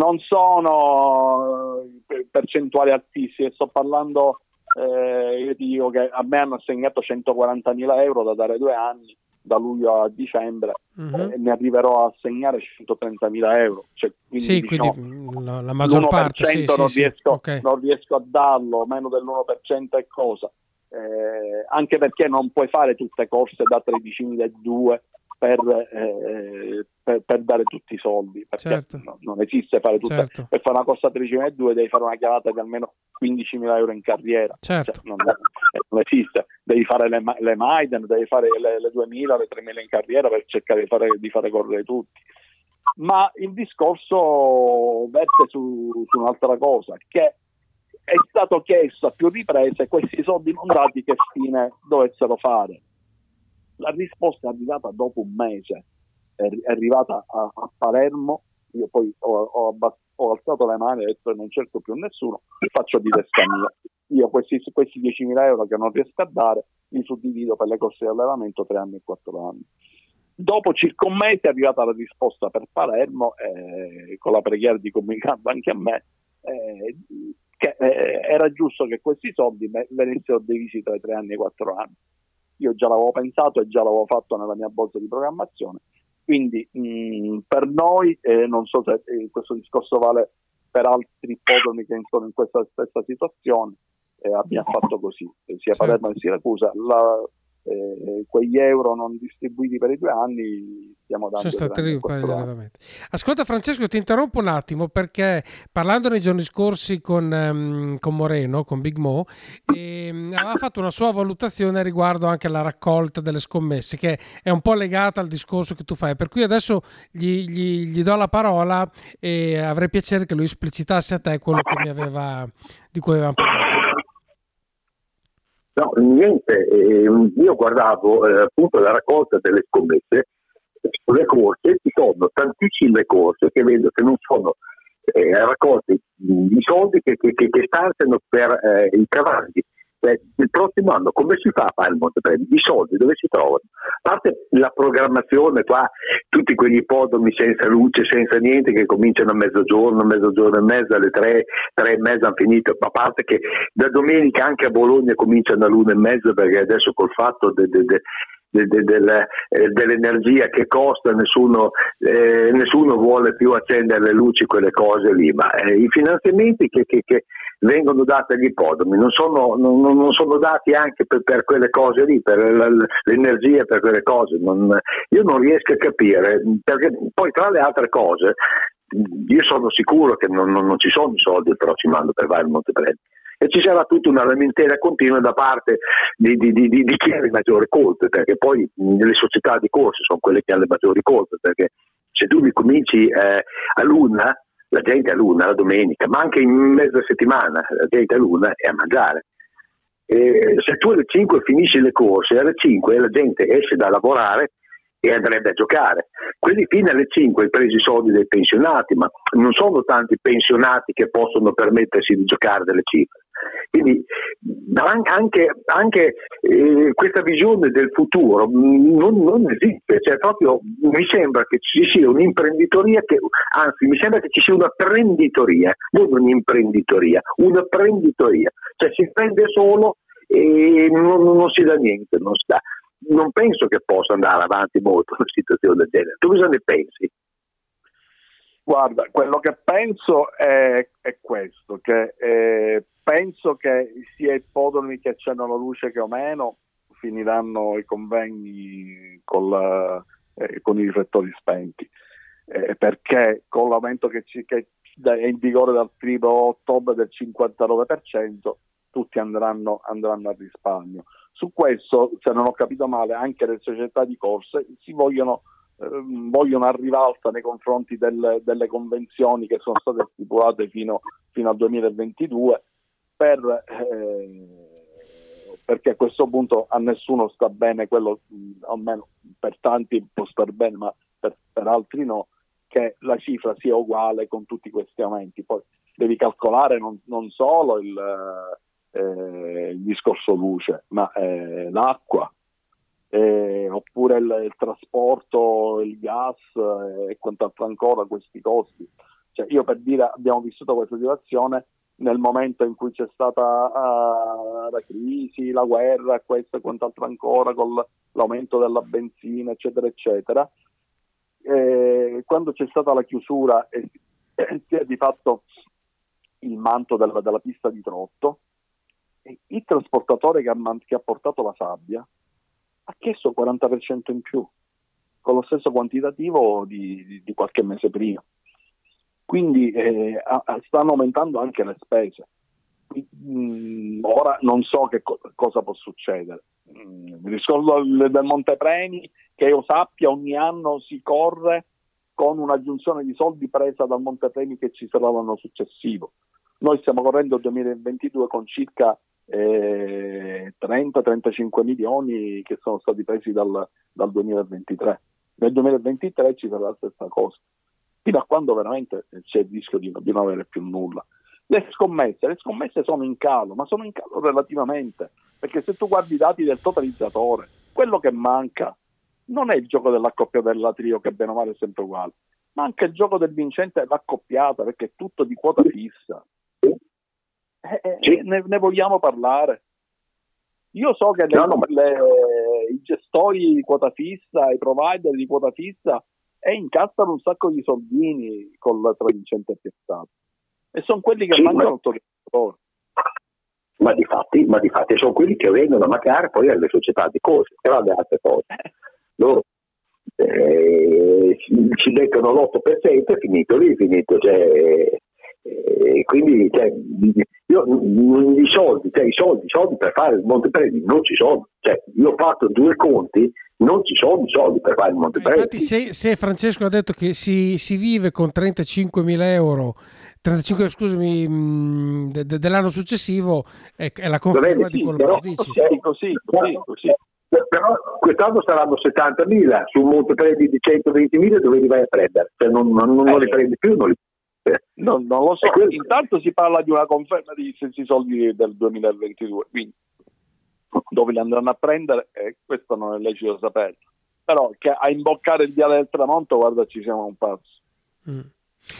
non sono eh, percentuali altissime. Sto parlando eh, io ti dico che a me hanno assegnato 140.000 euro da dare due anni, da luglio a dicembre, uh-huh. e ne arriverò a assegnare 130.000 euro. Cioè, quindi, sì, diciamo, quindi la, la maggior parte sì, non, sì, riesco, okay. non, riesco, a darlo, meno dell'1% è cosa. Eh, anche perché non puoi fare tutte corse da 13.002 per, eh, per, per, dare tutti i soldi perché certo. no, non esiste fare tutto certo. per fare una corsa a 13.2 devi fare una chiamata di almeno 15.000 euro in carriera certo. cioè, non, non, esiste devi fare le, le Maiden devi fare le, le 2.000 le 3.000 in carriera per cercare di fare, di fare correre tutti ma il discorso verte su, su un'altra cosa che è stato chiesto a più riprese questi soldi non dati che fine dovessero fare la risposta è arrivata dopo un mese, è, è arrivata a, a, Palermo, io poi ho, ho, ho, alzato le mani e ho detto non cerco più nessuno, faccio di testa mia. Io questi, questi 10.000 euro che non riesco a dare li suddivido per le corse di allevamento 3 anni e 4 anni. Dopo circa un mese è arrivata la risposta per Palermo, eh, con la preghiera di comunicarlo anche a me, eh, che eh, era giusto che questi soldi venissero divisi tra i 3 anni e i 4 anni io già l'avevo pensato e già l'avevo fatto nella mia bozza di programmazione. Quindi mh, per noi, eh, non so se eh, questo discorso vale per altri podromi che sono in questa stessa situazione, eh, abbiamo fatto così, sia certo. Palermo che Siracusa, la, eh, quegli euro non distribuiti per i due anni stiamo dando sono stati riparati ascolta Francesco ti interrompo un attimo perché parlando nei giorni scorsi con, um, con Moreno con Big Mo ehm, aveva fatto una sua valutazione riguardo anche alla raccolta delle scommesse che è un po' legata al discorso che tu fai. Per cui adesso gli, gli, gli do la parola e avrei piacere che lui esplicitasse a te quello che mi aveva di cui avevamo parlato No, niente, io guardavo eh, appunto la raccolta delle scommesse sulle corse, ci sono tantissime corse che vedo che non sono eh, raccolte di soldi che, che, che stanziano per eh, i cavalli il prossimo anno come si fa a fare il Montepremi? I soldi dove si trovano? A parte la programmazione qua, tutti quegli ipodromi senza luce, senza niente, che cominciano a mezzogiorno, mezzogiorno e mezza, alle tre, tre e mezza hanno finito, a parte che da domenica anche a Bologna cominciano all'una e mezza perché adesso col fatto de, de, de, de, de, de, eh, dell'energia che costa, nessuno, eh, nessuno, vuole più accendere le luci, quelle cose lì, ma eh, i finanziamenti che, che, che, vengono dati agli ipodromi non sono, non, non sono dati anche per, per, quelle cose lì, per l'energia, per quelle cose. Non, io non riesco a capire, perché poi tra le altre cose io sono sicuro che non, non, ci sono i soldi il prossimo anno per il Montepremi e ci sarà tutta una lamentela continua da parte di, di, di, di, chi ha le maggiori colpe, perché poi le società di corse sono quelle che hanno le maggiori colpe, perché se tu mi cominci eh, a luna, la gente a luna, la domenica, ma anche in mezza settimana, la gente a luna è a mangiare. E se tu alle 5 finisci le corse, alle 5 la gente esce da lavorare e andrebbe a giocare. Quelli fino alle 5 hai preso i soldi dei pensionati, ma non sono tanti pensionati che possono permettersi di giocare delle cifre. Quindi anche, anche eh, questa visione del futuro non, non esiste, cioè proprio mi sembra che ci sia un'imprenditoria, che, anzi mi sembra che ci sia una prenditoriA, non un'imprenditoria, una prenditoriA, cioè si prende solo e non, non si dà niente, non, sta. non penso che possa andare avanti molto una situazione del genere. Tu cosa ne pensi? Guarda, quello che penso è, è questo, che eh, penso che sia i podromi che accendono luce che o meno finiranno i convegni con, la, eh, con i riflettori spenti, eh, perché con l'aumento che, ci, che è in vigore dal primo ottobre del 59%, tutti andranno, andranno a risparmio. Su questo, se non ho capito male, anche le società di corse si vogliono Ehm, vogliono a nei confronti del, delle convenzioni che sono state stipulate fino, fino al 2022 per, eh, perché a questo punto a nessuno sta bene quello, almeno per tanti può star bene ma per, per altri no, che la cifra sia uguale con tutti questi aumenti. Poi devi calcolare non, non solo il, eh, il, discorso luce, ma eh, l'acqua, eh, oppure il, il, trasporto, il gas eh, e quant'altro ancora, questi costi. Cioè, io per dire abbiamo vissuto questa situazione nel momento in cui c'è stata uh, la crisi, la guerra, questo e quant'altro ancora, con l'aumento della benzina, eccetera, eccetera. E quando c'è stata la chiusura e [CLEARS THROAT] si è di fatto il manto della, della pista di trotto, il trasportatore che ha, che ha portato la sabbia ha chiesto 40% in più. con lo stesso quantitativo di, di, di qualche mese prima. Quindi eh, stanno aumentando anche le spese. Mm, ora non so che co- cosa può succedere. Mm, il discorso del, del Montepremi, che io sappia, ogni anno si corre con un'aggiunzione di soldi presa dal Montepremi che ci sarà l'anno successivo. Noi stiamo correndo il 2022 con circa eh, 30-35 milioni che sono stati presi dal, dal 2023. Nel 2023 ci sarà la stessa cosa, fino a quando veramente c'è il rischio di, di non avere più nulla. Le scommesse, le scommesse sono in calo, ma sono in calo relativamente, perché se tu guardi i dati del totalizzatore, quello che manca non è il gioco dell'accoppiata trio che bene o male è sempre uguale, ma anche il gioco del vincente dell'accoppiata perché è tutto di quota fissa. Eh, eh, ne, ne, vogliamo parlare? Io so che no, le, no, le, i gestori di quota fissa, i provider di quota fissa e incassano un sacco di soldini con la vincente piazzato e sono quelli che sì, mancano ma... Ma di, fatti, ma di fatti sono quelli che vengono magari poi alle società di corsa, che vanno altre cose. Loro eh, ci beccano l'8% è finito lì, finito. Cioè, eh, quindi cioè, io, i soldi, cioè, i soldi, i soldi per fare il Montepremi non ci sono. Cioè, io ho fatto due conti, non ci sono i soldi per fare il Montepremi. Infatti, se, se, Francesco ha detto che si, si vive con 35.000 euro 35, scusami, mh, de, de, dell'anno successivo è, è la conferma sì, di quello però, che dici. Così, così, così, così però quest'anno saranno 70.000 su un montepremi di 120.000 dove li vai a prendere cioè non, non, non, li prendi più non, li... no, non lo so. Intanto si parla di una conferma di stessi soldi del 2022 quindi dove li andranno a prendere eh, questo non è lecito sapere però che a imboccare il viale del tramonto guarda ci siamo un passo. Mm.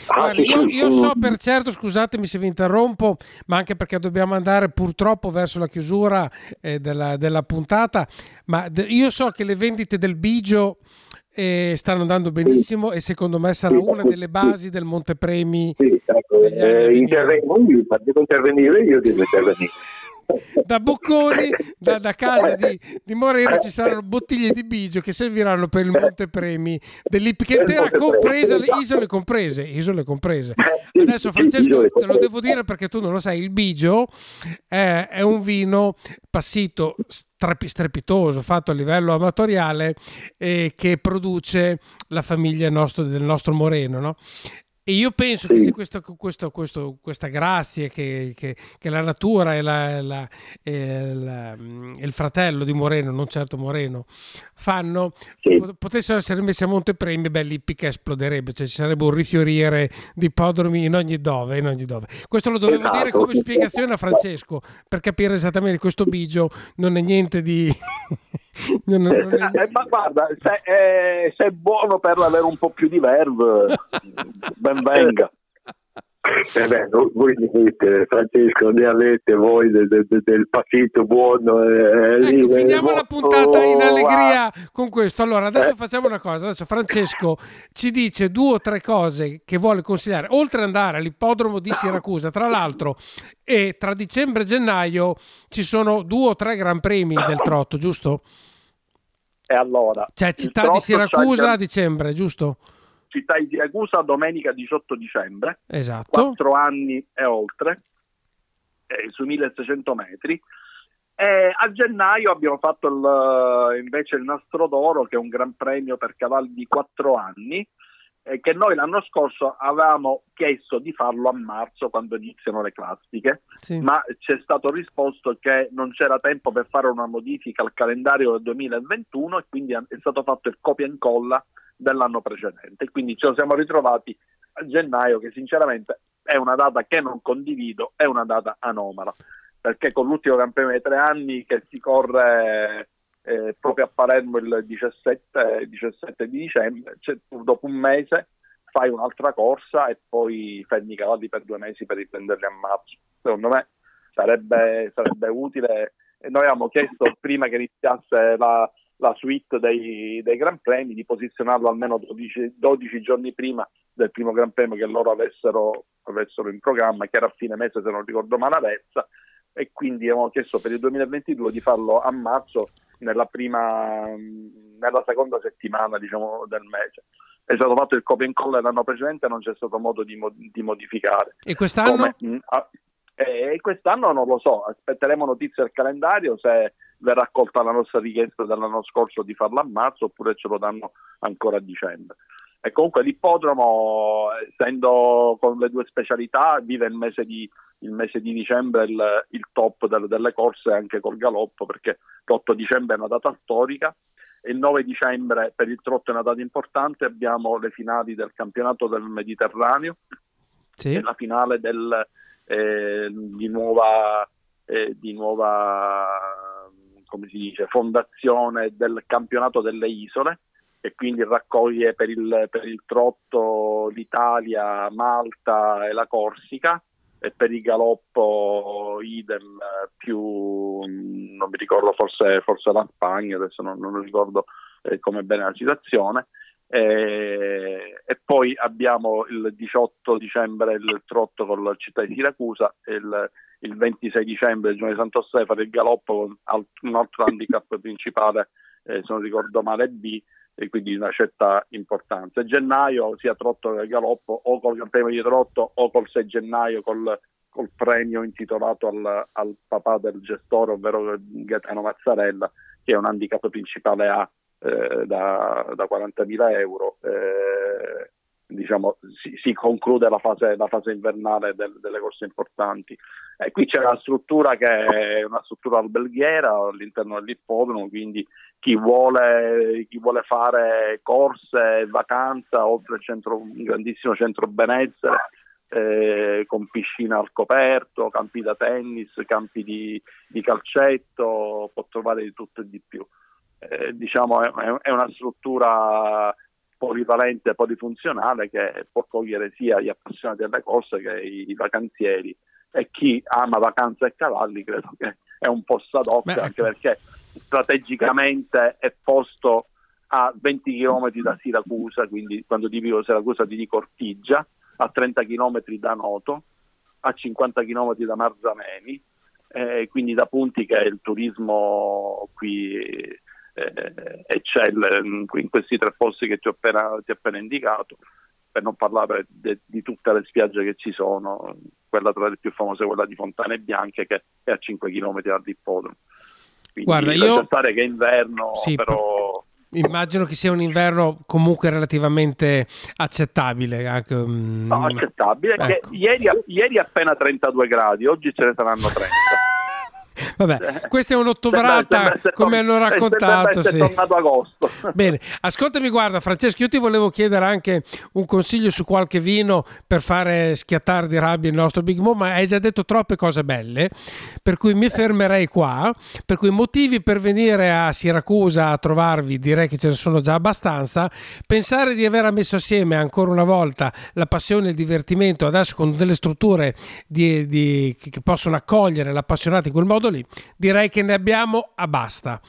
Ah, Guarda, io, io, so per certo, scusatemi se vi interrompo, ma anche perché dobbiamo andare purtroppo verso la chiusura eh, della, della, puntata, ma de- io so che le vendite del Bigio eh, stanno andando benissimo e secondo me sarà una delle basi del Montepremi. Sì, ecco, eh, intervengo io, devo intervenire io, devo intervenire da Bocconi, da, da casa di, di, Moreno ci saranno bottiglie di bigio che serviranno per il Montepremi dell'Ipichetera, compresa le isole comprese. Isole comprese. Adesso Francesco te lo devo dire perché tu non lo sai, il bigio è, è un vino passito strepitoso fatto a livello amatoriale eh, che produce la famiglia nostro, del nostro Moreno no? E io penso sì. che se questo, questo, questo, questa grazia che, che, che, la natura e, la, la, e la, il fratello di Moreno, non certo Moreno, fanno, sì. potessero essere messi a montepremi, beh, l'ippica esploderebbe, cioè ci sarebbe un rifiorire di ippodromi in ogni dove, in ogni dove. Questo lo dovevo esatto. dire come spiegazione a Francesco, per capire esattamente questo bigio non è niente di... [LAUGHS] non, non è... Eh, ma guarda, se è, se è buono per avere un po' più di verve, [LAUGHS] ben venga. Eh beh, voi dite, Francesco, ne avete voi del, del, del passito buono. Eh, ecco, finiamo la puntata in allegria ah. con questo. Allora, adesso eh. facciamo una cosa. Adesso Francesco ci dice due o tre cose che vuole consigliare. Oltre ad andare all'ippodromo di Siracusa, tra l'altro, e tra dicembre e gennaio ci sono due o tre gran premi del trotto, giusto? E allora, cioè città di Siracusa a dicembre, giusto? Città di Siracusa domenica 18 dicembre, esatto. 4 anni e oltre, eh, sui 1600 metri. E a gennaio abbiamo fatto il, invece il Nastro d'Oro, che è un gran premio per cavalli di 4 anni, eh, che noi l'anno scorso avevamo chiesto di farlo a marzo quando iniziano le classiche, sì. ma c'è stato risposto che non c'era tempo per fare una modifica al calendario del 2021 e quindi è stato fatto il copia e incolla dell'anno precedente. Quindi lo siamo ritrovati a gennaio, che sinceramente è una data che non condivido, è una data anomala, perché con l'ultimo Premio dei tre anni che si corre eh, proprio a Palermo il 17, 17 di dicembre, cioè, dopo un mese fai un'altra corsa e poi fermi i cavalli per due mesi per riprenderli a marzo. Secondo me sarebbe, sarebbe utile. Noi avevamo chiesto prima che iniziasse la, la suite dei, dei, Gran Premi, di posizionarlo almeno 12, 12, giorni prima del primo Gran Premio che loro avessero, avessero, in programma, che era a fine mese se non ricordo male Avezza, e quindi abbiamo chiesto per il 2022 di farlo a marzo nella prima, nella seconda settimana diciamo, del mese. È stato fatto il copia e incolla l'anno precedente non c'è stato modo di, di modificare. E quest'anno? Come, mh, ah, e quest'anno non lo so, aspetteremo notizie del calendario se verrà accolta la nostra richiesta dell'anno scorso di farlo a marzo oppure ce lo danno ancora a dicembre. E comunque l'ippodromo, essendo con le due specialità, vive il mese di, il mese di dicembre il, il top delle, delle, corse anche col galoppo, perché l'8 dicembre è una data storica e il 9 dicembre per il trotto è una data importante, abbiamo le finali del campionato del Mediterraneo sì. e la finale del, eh, di nuova, eh, di nuova come si dice, fondazione del campionato delle isole e quindi raccoglie per il, per il trotto l'Italia, Malta e la Corsica e per il galoppo idem più non mi ricordo forse, forse la Spagna adesso non, non ricordo eh, come bene la situazione e, e, poi abbiamo il 18 dicembre il trotto con la città di Siracusa il, il 26 dicembre il giorno di Santo Stefano il galoppo con un altro handicap principale eh, se non ricordo male B e quindi una certa importanza. Gennaio sia trotto che galoppo o col Premio di Trotto o col 6 gennaio col, col premio intitolato al, al, papà del gestore, ovvero Gaetano Mazzarella, che è un handicap principale A eh, da, da 40.000 euro. Eh, diciamo, si, si, conclude la fase, la fase invernale del, delle corse importanti. E qui c'è una struttura che è una struttura alberghiera all'interno dell'ippodromo, quindi chi vuole, chi vuole fare corse, vacanza, oltre al centro, un grandissimo centro benessere, eh, con piscina al coperto, campi da tennis, campi di, di calcetto, può trovare di tutto e di più. Eh, diciamo è, è, una struttura polivalente, polifunzionale che può cogliere sia gli appassionati delle corse che i, i vacanzieri e chi ama vacanze e cavalli credo che è un po' ad hoc anche ecco. perché strategicamente è posto a 20 km da Siracusa, quindi quando dico Siracusa ti dico Ortigia, a 30 km da Noto, a 50 km da Marzameni, eh, quindi da punti che il turismo qui eh, eccelle in, questi tre posti che ti ho appena, ti ho appena indicato, per non parlare de, di tutte le spiagge che ci sono, quella tra le più famose è quella di Fontane Bianche che è a 5 km dall'ippodromo. Quindi Guarda, io... che è inverno, sì, però... Immagino che sia un inverno comunque relativamente accettabile. Anche, um... No, accettabile. Ecco. ieri, ieri appena 32 gradi, oggi ce ne saranno 30. Vabbè, questa è un'ottobrata come hanno raccontato. Sì. [LAUGHS] Bene, ascoltami, guarda Francesco, io ti volevo chiedere anche un consiglio su qualche vino per fare schiattare di rabbia il nostro Big Mo, ma hai già detto troppe cose belle, per cui mi fermerei qua. Per cui motivi per venire a Siracusa a trovarvi, direi che ce ne sono già abbastanza. Pensare di aver messo assieme ancora una volta la passione e il divertimento, adesso con delle strutture di, di, che possono accogliere l'appassionato in quel modo lì, direi che ne abbiamo a basta.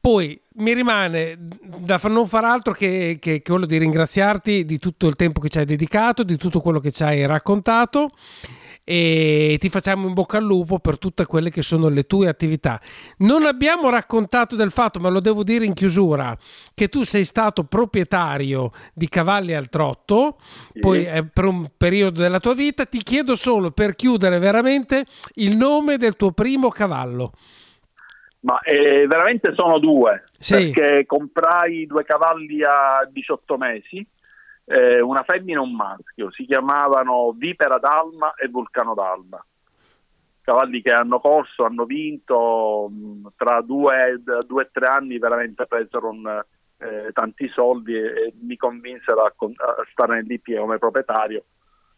Poi mi rimane da non far altro che, che, che quello di ringraziarti di tutto il tempo che ci hai dedicato, di tutto quello che ci hai raccontato e ti facciamo in bocca al lupo per tutte quelle che sono le tue attività. Non abbiamo raccontato del fatto, ma lo devo dire in chiusura, che tu sei stato proprietario di cavalli al trotto, poi eh, per un periodo della tua vita. Ti chiedo solo per chiudere veramente il nome del tuo primo cavallo. Ma eh, veramente sono due, sì. perché comprai due cavalli a 18 mesi eh, una femmina e un maschio, si chiamavano Vipera d'Alma e Vulcano d'Alma. Cavalli che hanno corso, hanno vinto, mh, tra due o tre anni veramente presero un, eh, tanti soldi e, e, mi convinsero a, a stare nell'IPI come proprietario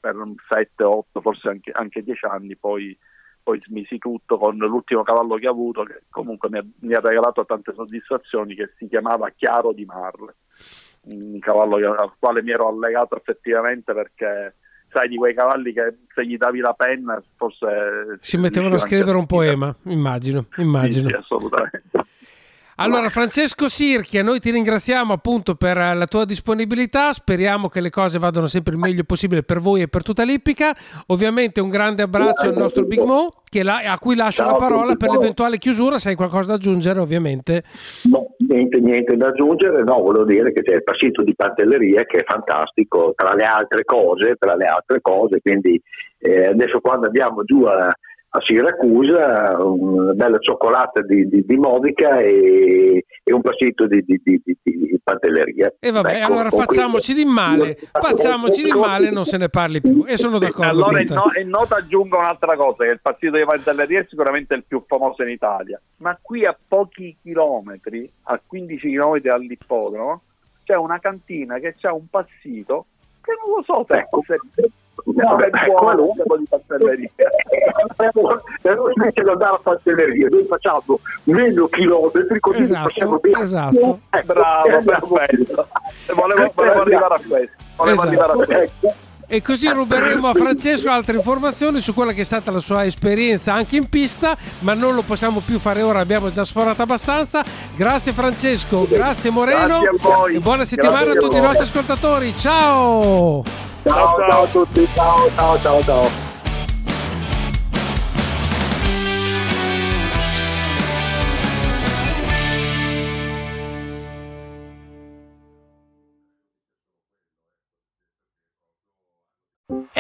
per 7, 8, forse anche, anche 10 anni, poi, poi smisi tutto con l'ultimo cavallo che ho avuto che comunque mi ha, mi ha regalato tante soddisfazioni che si chiamava Chiaro di Marle un cavallo al quale mi ero allegato effettivamente perché sai di quei cavalli che se gli davi la penna forse si mettevano a scrivere un poema immagino immagino sì, sì, assolutamente Allora, Francesco Sirchia, noi ti ringraziamo appunto per la tua disponibilità. Speriamo che le cose vadano sempre il meglio possibile per voi e per tutta l'Ippica. Ovviamente un grande abbraccio al nostro Big Mo, la, a cui lascio Ciao la parola per l'eventuale chiusura. Se hai qualcosa da aggiungere, ovviamente. No, niente, niente da aggiungere, no, volevo dire che c'è il passito di pantelleria che è fantastico, tra le altre cose, tra le altre cose, quindi eh, adesso quando andiamo giù a, a Siracusa, una bella cioccolata di, di, di Modica e, e un passito di, di, di, di- di pantelleria. E vabbè, Ecco, allora facciamoci di male, facciamoci di male, non se ne parli più. E sono d'accordo allora in, te. no- in nota aggiungo un'altra cosa, che il partito di Pantelleria è sicuramente il più famoso in Italia, ma qui a pochi chilometri, a 15 chilometri dall'ippodromo, c'è una cantina che c'ha un passito che non lo so se, se, se non è Ecco, buono allora. quello di Pantelleria. però invece di andare a pantelleria noi facciamo meno chilometri così Esatto, facciamo bene esatto. Ecco, Bravo, e andiamo- perfetto. Volevo, volevo arrivare a questo. Volevo Esatto. arrivare a questo. E così ruberemo a Francesco altre informazioni su quella che è stata la sua esperienza anche in pista, ma non lo possiamo più fare ora, abbiamo già sforato abbastanza. Grazie Francesco, grazie Moreno Grazie a voi. e buona settimana Grazie a tutti i nostri ascoltatori. Ciao! ciao ciao a tutti ciao ciao ciao ciao